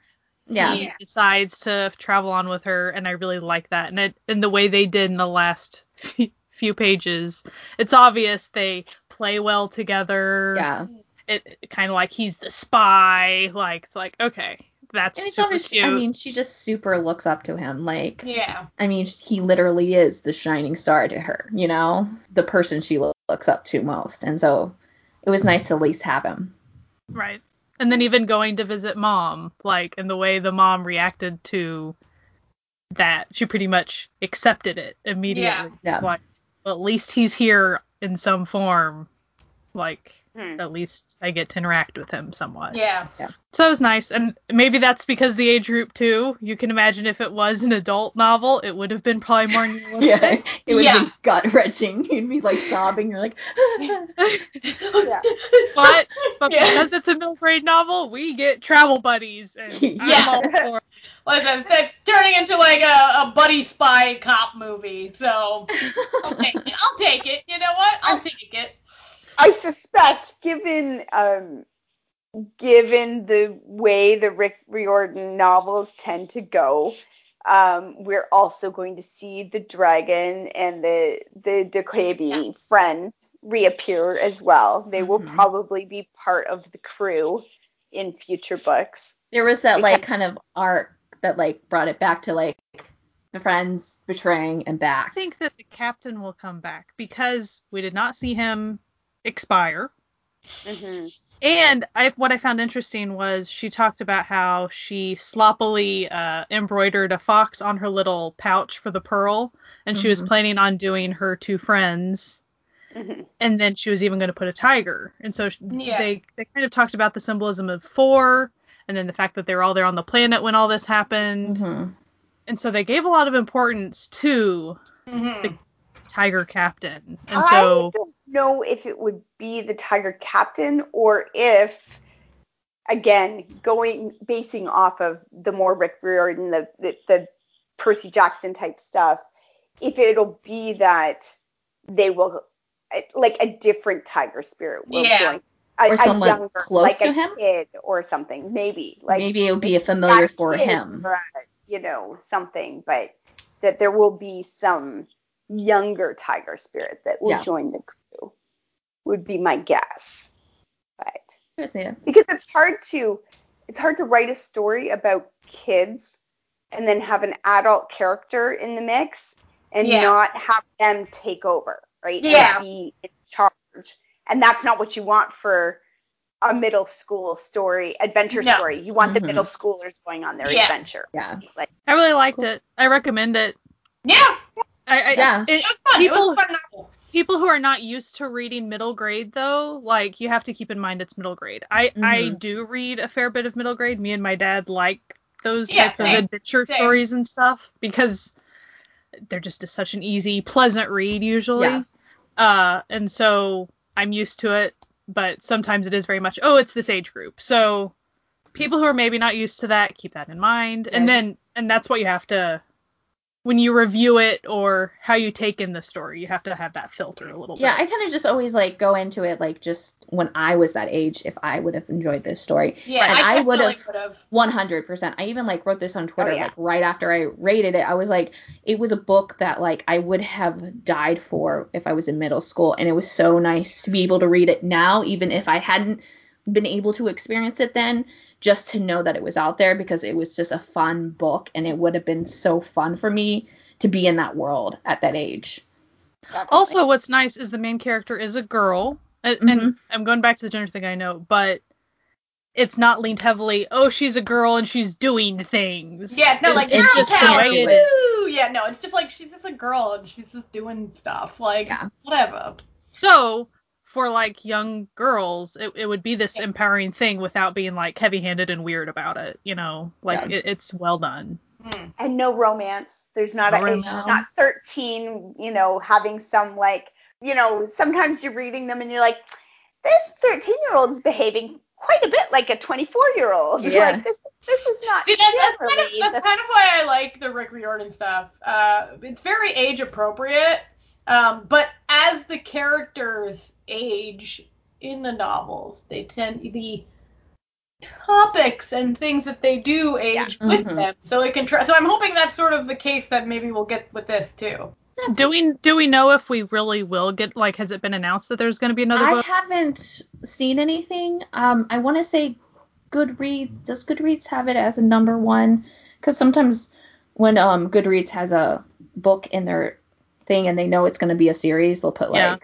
[SPEAKER 1] Yeah.
[SPEAKER 3] He decides to travel on with her, and I really like that. And it, in the way they did in the last few pages, it's obvious they play well together.
[SPEAKER 1] Yeah.
[SPEAKER 3] It, kind of like he's the spy. Like it's like okay, that's
[SPEAKER 1] And
[SPEAKER 3] super
[SPEAKER 1] obvious,
[SPEAKER 3] cute.
[SPEAKER 1] I mean, she just super looks up to him. Like,
[SPEAKER 4] yeah
[SPEAKER 1] I mean, he literally is the shining star to her, you know? The person she lo- looks up to most. And so it was nice to at least have him.
[SPEAKER 3] Right. And then even going to visit mom, like, and the way the mom reacted to that, she pretty much accepted it immediately.
[SPEAKER 1] Yeah.
[SPEAKER 3] Like, well, at least he's here in some form. Like,
[SPEAKER 2] Hmm.
[SPEAKER 3] at least I get to interact with him somewhat.
[SPEAKER 4] yeah
[SPEAKER 3] So it was nice. And maybe that's because the age group, too. You can imagine if it was an adult novel, it would have been probably more
[SPEAKER 1] Yeah.
[SPEAKER 3] realistic.
[SPEAKER 1] It would
[SPEAKER 4] Yeah.
[SPEAKER 1] have been gut wrenching. You'd be like sobbing. You're like,
[SPEAKER 3] But, but
[SPEAKER 4] Yeah.
[SPEAKER 3] because it's a middle grade novel, we get travel buddies. And I'm
[SPEAKER 1] Yeah.
[SPEAKER 3] all for it.
[SPEAKER 4] listen it's turning into like a, a buddy spy cop movie so i'll take it i'll take it you know what i'll take it
[SPEAKER 2] I suspect, given um, given the way the Rick Riordan novels tend to go, um, we're also going to see the dragon and the the Dokkaebi
[SPEAKER 4] Yeah.
[SPEAKER 2] friend reappear as well. They will
[SPEAKER 1] Mhm.
[SPEAKER 2] probably be part of the crew in future books.
[SPEAKER 1] there was that like kind of arc that like brought it back to like the friends betraying and back.
[SPEAKER 3] I think that the captain will come back because we did not see him expire.
[SPEAKER 2] hmm
[SPEAKER 3] And I, what I found interesting was she talked about how she sloppily uh, embroidered a fox on her little pouch for the pearl, and she was
[SPEAKER 1] Mhm.
[SPEAKER 3] planning on doing her two friends,
[SPEAKER 2] hmm
[SPEAKER 3] and then she was even going to put a tiger. And so sh-
[SPEAKER 4] Yeah.
[SPEAKER 3] they they kind of talked about the symbolism of four, and then the fact that they were all there on the planet when all this happened,
[SPEAKER 1] Mhm.
[SPEAKER 3] and so they gave a lot of importance to
[SPEAKER 4] Mhm.
[SPEAKER 3] Tiger Captain, and
[SPEAKER 2] I
[SPEAKER 3] so.
[SPEAKER 2] don't know if it would be the Tiger Captain or if, again, going basing off of the more Rick Riordan, the the, the Percy Jackson type stuff, if it'll be that they will uh, like a different tiger spirit will
[SPEAKER 4] Yeah.
[SPEAKER 2] join. A,
[SPEAKER 1] Or someone
[SPEAKER 2] younger,
[SPEAKER 1] close
[SPEAKER 2] like
[SPEAKER 1] to
[SPEAKER 2] a
[SPEAKER 1] him?
[SPEAKER 2] kid or something, maybe. Like
[SPEAKER 1] Maybe it would be a familiar for him.
[SPEAKER 2] or a, you know, something. But that there will be some younger tiger spirit that will
[SPEAKER 1] Yeah.
[SPEAKER 2] join the crew. Would be my guess. But
[SPEAKER 1] Good to see you.
[SPEAKER 2] because it's hard to it's hard to write a story about kids and then have an adult character in the mix and
[SPEAKER 4] Yeah.
[SPEAKER 2] not have them take over, right? And
[SPEAKER 4] Yeah.
[SPEAKER 2] be in charge. And that's not what you want for a middle school story, adventure
[SPEAKER 4] No.
[SPEAKER 2] story. You want
[SPEAKER 1] Mhm.
[SPEAKER 2] the middle schoolers going on their
[SPEAKER 4] Yeah.
[SPEAKER 2] adventure.
[SPEAKER 1] Yeah.
[SPEAKER 2] Like
[SPEAKER 3] I really liked
[SPEAKER 1] Cool.
[SPEAKER 3] it. I recommend it.
[SPEAKER 4] Yeah,
[SPEAKER 3] I, I,
[SPEAKER 1] Yeah.
[SPEAKER 3] it-
[SPEAKER 4] it was fun.
[SPEAKER 3] people,
[SPEAKER 4] it was a fun novel.
[SPEAKER 3] people who are not used to reading middle grade though, like you have to keep in mind it's middle grade. I I
[SPEAKER 1] Mhm.
[SPEAKER 3] do read a fair bit of middle grade. Me and my dad like those
[SPEAKER 4] Yeah,
[SPEAKER 3] type of adventure
[SPEAKER 4] same.
[SPEAKER 3] stories and stuff because they're just a, such an easy, pleasant read usually.
[SPEAKER 1] Yeah.
[SPEAKER 3] Uh, and so I'm used to it, but sometimes it is very much, oh, it's this age group. So people who are maybe not used to that, keep that in mind. And then, and that's what you have to, when you review it or how you take in the story, you have to have that filter a little
[SPEAKER 1] Yeah,
[SPEAKER 3] bit.
[SPEAKER 1] Yeah, I kind of just always like go into it like just when I was that age, if I would have enjoyed this story.
[SPEAKER 4] Yeah,
[SPEAKER 1] And
[SPEAKER 4] I,
[SPEAKER 1] I would've-
[SPEAKER 4] definitely would have.
[SPEAKER 1] 100%. I even like wrote this on Twitter
[SPEAKER 2] Oh, yeah.
[SPEAKER 1] like right after I rated it. I was like it was a book that like I would have died for if I was in middle school and it was so nice to be able to read it now even if I hadn't been able to experience it then just to know that it was out there because it was just a fun book and it would have been so fun for me to be in that world at that age.
[SPEAKER 2] definitely.
[SPEAKER 3] Also, what's nice is the main character is a girl, and, and
[SPEAKER 1] Mhm.
[SPEAKER 3] I'm going back to the gender thing I know, but it's not leaned heavily. Oh, she's a girl and she's doing things.
[SPEAKER 4] Yeah, no, like
[SPEAKER 1] It's
[SPEAKER 4] girl
[SPEAKER 1] just the
[SPEAKER 4] power,
[SPEAKER 3] way it
[SPEAKER 4] woo! Yeah, no, it's just like she's just a girl and she's just doing stuff. Like
[SPEAKER 1] Yeah.
[SPEAKER 4] whatever.
[SPEAKER 3] So for like young girls, it, it would be this empowering thing without being like heavy-handed and weird about it. You know, like
[SPEAKER 1] Yeah.
[SPEAKER 3] it, it's well done.
[SPEAKER 4] Hmm.
[SPEAKER 2] and no romance. There's not
[SPEAKER 3] No
[SPEAKER 2] a it's
[SPEAKER 3] romance.
[SPEAKER 2] not 13, you know, having some like, you know, sometimes you're reading them and you're like, this 13 year old is behaving quite a bit like a 24 year old.
[SPEAKER 1] Yeah.
[SPEAKER 2] Like this, this is not
[SPEAKER 4] See, that, that's, kind of, that's kind of why I like the Rick Riordan stuff. Uh, it's very age appropriate, um, but as the characters age in the novels, they tend the topics and things that they do age
[SPEAKER 1] Yeah.
[SPEAKER 4] with
[SPEAKER 1] Mhm.
[SPEAKER 4] them, so it can. Try, so I'm hoping that's sort of the case that maybe we'll get with this too.
[SPEAKER 3] Do we do we know if we really will get like has it been announced that there's going to be another
[SPEAKER 1] I
[SPEAKER 3] book?
[SPEAKER 1] haven't seen anything. Um, I want to say Goodreads. Does Goodreads have it as a number one? Because sometimes when um Goodreads has a book in their thing and they know it's going to be a series, they'll put
[SPEAKER 3] Yeah.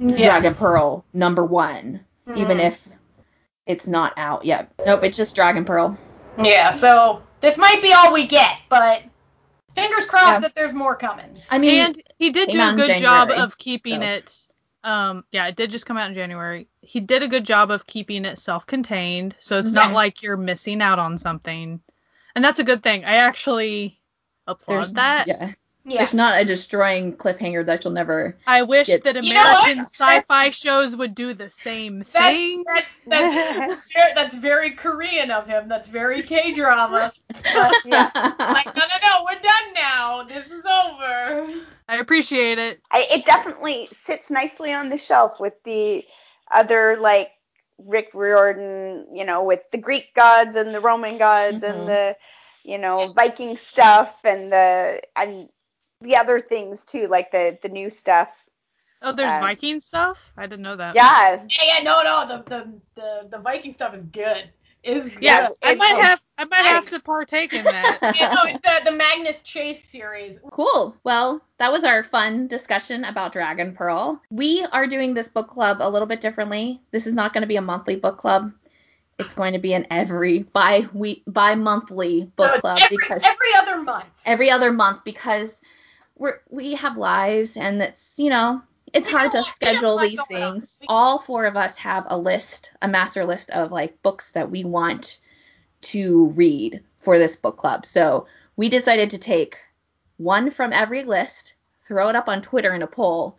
[SPEAKER 1] Like Dragon Pearl number one, even
[SPEAKER 4] Mhm.
[SPEAKER 1] if it's not out yet. Nope, it's just Dragon Pearl.
[SPEAKER 4] Yeah, so this might be all we get, but fingers crossed
[SPEAKER 1] Yeah.
[SPEAKER 4] that there's more coming.
[SPEAKER 1] I mean,
[SPEAKER 3] and he did do a
[SPEAKER 1] in
[SPEAKER 3] good job of keeping
[SPEAKER 1] so.
[SPEAKER 3] it um yeah it did just come out in january he did a good job of keeping it self-contained so it's not
[SPEAKER 1] Mhm.
[SPEAKER 3] like you're missing out on something and that's a good thing i actually applaud
[SPEAKER 1] there's
[SPEAKER 3] that
[SPEAKER 1] Yeah,
[SPEAKER 4] Yeah.
[SPEAKER 1] there's not a destroying cliffhanger that you'll never.
[SPEAKER 3] i wish
[SPEAKER 1] Get-
[SPEAKER 3] that
[SPEAKER 4] You know
[SPEAKER 3] american sci-fi shows would do the same
[SPEAKER 4] That's,
[SPEAKER 3] thing
[SPEAKER 4] that's, that's, very, that's very Korean of him. That's very K drama. like, no, no, no, we're done now. This is over.
[SPEAKER 3] i appreciate it
[SPEAKER 2] I, it definitely sits nicely on the shelf with the other like Rick Riordan, you know, with the Greek gods and the Roman gods
[SPEAKER 1] Mhm.
[SPEAKER 2] and the, you know, Viking stuff and the and the other things too, like the the new stuff.
[SPEAKER 3] oh there's
[SPEAKER 2] Um,
[SPEAKER 3] viking stuff i didn't know that
[SPEAKER 2] Yeah,
[SPEAKER 4] Yeah, yeah, no, no, the the the, the Viking stuff is good. Is
[SPEAKER 3] yeah
[SPEAKER 2] Yes,
[SPEAKER 3] i might have i might have to partake in that
[SPEAKER 4] Yeah, no, it's the, the Magnus Chase series.
[SPEAKER 1] Cool. Well, that was our fun discussion about Dragon Pearl. We are doing this book club a little bit differently. This is not going to be a monthly book club. It's going to be an every bi week bi monthly book
[SPEAKER 4] it's
[SPEAKER 1] club
[SPEAKER 4] every,
[SPEAKER 1] because
[SPEAKER 4] every other month.
[SPEAKER 1] every other month because we're we have lives and it's you know it's
[SPEAKER 4] We
[SPEAKER 1] hard to
[SPEAKER 4] don't- we don't
[SPEAKER 1] schedule these things.
[SPEAKER 4] We-
[SPEAKER 1] All four of us have a list, a master list of like books that we want to read for this book club. So we decided to take one from every list, throw it up on Twitter in a poll,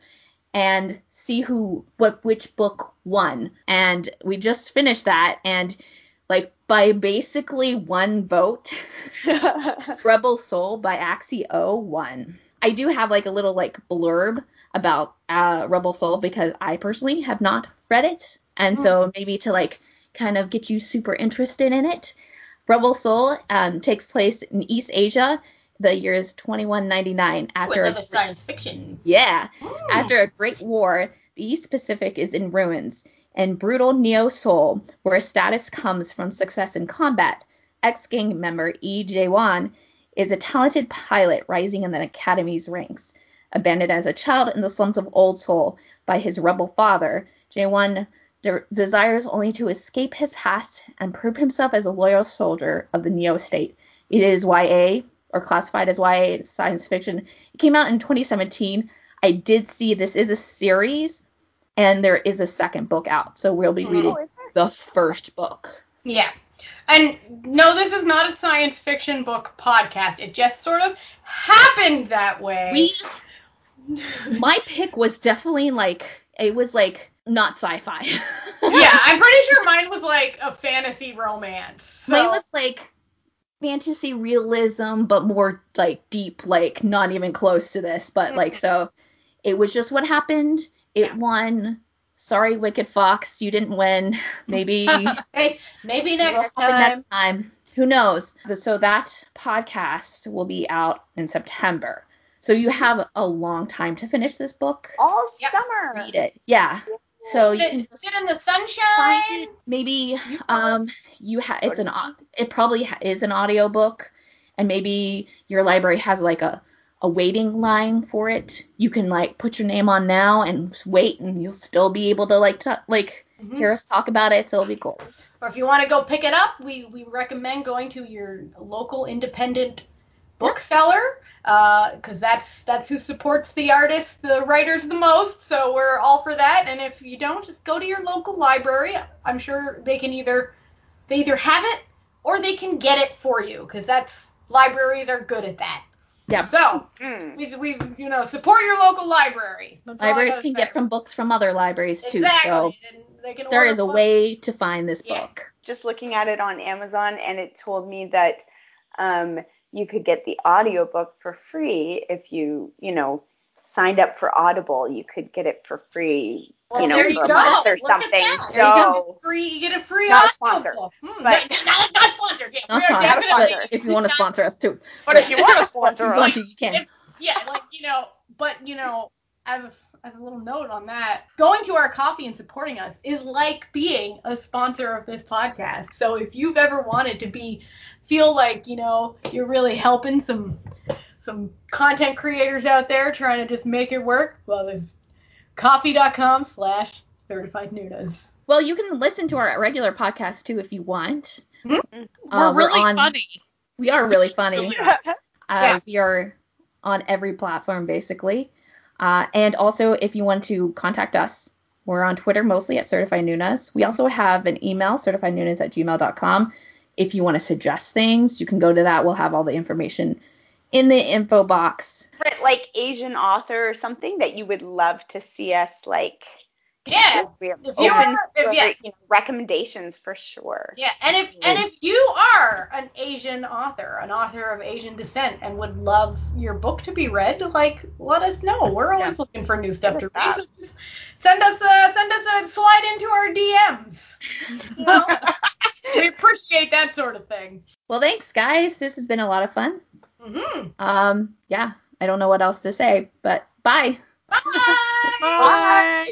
[SPEAKER 1] and see who what which book won. And we just finished that and like by basically one vote Rebel Seoul by Axie O won. I do have like a little like blurb about uh, Rebel Seoul because I personally have not read it, and so maybe to like kind of get you super interested in it. Rebel Seoul um, takes place in East Asia. the year is 2199 after
[SPEAKER 4] Another
[SPEAKER 1] a,
[SPEAKER 4] science fiction.
[SPEAKER 1] yeah,
[SPEAKER 4] Ooh.
[SPEAKER 1] after a great war, the East Pacific is in ruins. And brutal Neo Seoul, where status comes from success in combat, ex-gang member E. J. Jae-won is a talented pilot rising in the academy's ranks. Abandoned as a child in the slums of Old Seoul by his rebel father, Jae-won de- desires only to escape his past and prove himself as a loyal soldier of the Neo State. It is YA, or classified as YA, science fiction. It came out in 2017. I did see this is a series, and there is a second book out, so we'll be
[SPEAKER 2] oh, reading Oh,
[SPEAKER 1] the first book.
[SPEAKER 4] Yeah. And no, this is not a science fiction book podcast. It just sort of happened that way.
[SPEAKER 1] We, my pick was definitely like it was like not sci-fi.
[SPEAKER 4] yeah, I'm pretty sure mine was like a fantasy romance. So,
[SPEAKER 1] Mine was like fantasy realism, but more like deep, like not even close to this. But like mm-hmm. so, it was just what happened. It
[SPEAKER 4] Yeah.
[SPEAKER 1] won. Sorry, Wicked Fox, you didn't win. Maybe
[SPEAKER 4] hey, maybe next time.
[SPEAKER 1] next time. Who knows? So that podcast will be out in September. So you have a long time to finish this book.
[SPEAKER 2] All
[SPEAKER 4] Yep.
[SPEAKER 2] summer.
[SPEAKER 1] Read it. Yeah. So you
[SPEAKER 4] Sit,
[SPEAKER 1] can just
[SPEAKER 4] sit in the sunshine.
[SPEAKER 1] Maybe um you have it's an it probably is an audiobook and maybe your library has like a a waiting line for it. You can like put your name on now and wait and you'll still be able to like t- like
[SPEAKER 4] Mhm.
[SPEAKER 1] hear us talk about it. So it'll be cool.
[SPEAKER 4] Or if you want to go pick it up, we, we recommend going to your local independent bookseller because that's that's who supports the artists, the writers the most. So we're all for that. And if you don't, just go to your local library. I'm sure they can either they either have it or they can get it for you because that's libraries are good at that.
[SPEAKER 1] Yeah.
[SPEAKER 4] So
[SPEAKER 2] Mm.
[SPEAKER 4] we we you know support your local library. That's
[SPEAKER 1] Libraries can get from books from other libraries too.
[SPEAKER 4] exactly.
[SPEAKER 1] So
[SPEAKER 4] and they can
[SPEAKER 1] there
[SPEAKER 4] order
[SPEAKER 1] a
[SPEAKER 4] books.
[SPEAKER 1] way to find this
[SPEAKER 4] Yeah.
[SPEAKER 1] book.
[SPEAKER 2] Just looking at it on Amazon, and it told me that um, you could get the audiobook for free if you, you know, signed up for Audible. You could get it for free,
[SPEAKER 4] Well,
[SPEAKER 2] you know,
[SPEAKER 4] there you
[SPEAKER 2] a
[SPEAKER 4] go.
[SPEAKER 2] month or
[SPEAKER 4] Look at
[SPEAKER 2] something.
[SPEAKER 4] that.
[SPEAKER 1] You go.
[SPEAKER 2] So
[SPEAKER 4] free. You get a free
[SPEAKER 2] Not a sponsor.
[SPEAKER 4] Hmm,
[SPEAKER 2] but-
[SPEAKER 4] not, not, not sponsored. Yeah,
[SPEAKER 1] Not
[SPEAKER 4] we are
[SPEAKER 1] sponsored,
[SPEAKER 2] a
[SPEAKER 4] definitely-
[SPEAKER 2] sponsor.
[SPEAKER 1] if you want to sponsor us too.
[SPEAKER 2] But if you want to sponsor
[SPEAKER 1] If you
[SPEAKER 2] us,
[SPEAKER 1] want to, you can.
[SPEAKER 4] If- yeah, like you know, but you know, as a as a little note on that, going to our Ko-fi and supporting us is like being a sponsor of this podcast. So if you've ever wanted to be feel like, you know, you're really helping some some content creators out there trying to just make it work, well there's Ko-fi.com slash certified nunas.
[SPEAKER 1] Well, you can listen to our regular podcast too if you want.
[SPEAKER 3] We're
[SPEAKER 1] Uh,
[SPEAKER 3] really
[SPEAKER 1] on-
[SPEAKER 3] funny.
[SPEAKER 1] We are really funny.
[SPEAKER 4] Yeah.
[SPEAKER 1] Uh, We are on every platform basically. Uh, and also, if you want to contact us, we're on Twitter mostly at Certified Nunas. We also have an email, certifiednunas at gmail.com. If you want to suggest things, you can go to that. We'll have all the information in the info box.
[SPEAKER 2] favorite, like Asian author or something that you would love to see us like.
[SPEAKER 4] Yeah. If you
[SPEAKER 2] open
[SPEAKER 4] are- if- yeah.
[SPEAKER 2] you know, recommendations for sure.
[SPEAKER 4] Yeah, and if and if you are an Asian author, an author of Asian descent, and would love your book to be read, like let us know. We're always looking for new stuff to read. So just send us a send us a slide into our DMs. You know? we appreciate that sort of thing.
[SPEAKER 1] Well, thanks, guys. This has been a lot of fun.
[SPEAKER 4] hmm
[SPEAKER 1] Um, yeah, I don't know what else to say, but bye.
[SPEAKER 4] Bye.
[SPEAKER 3] Bye.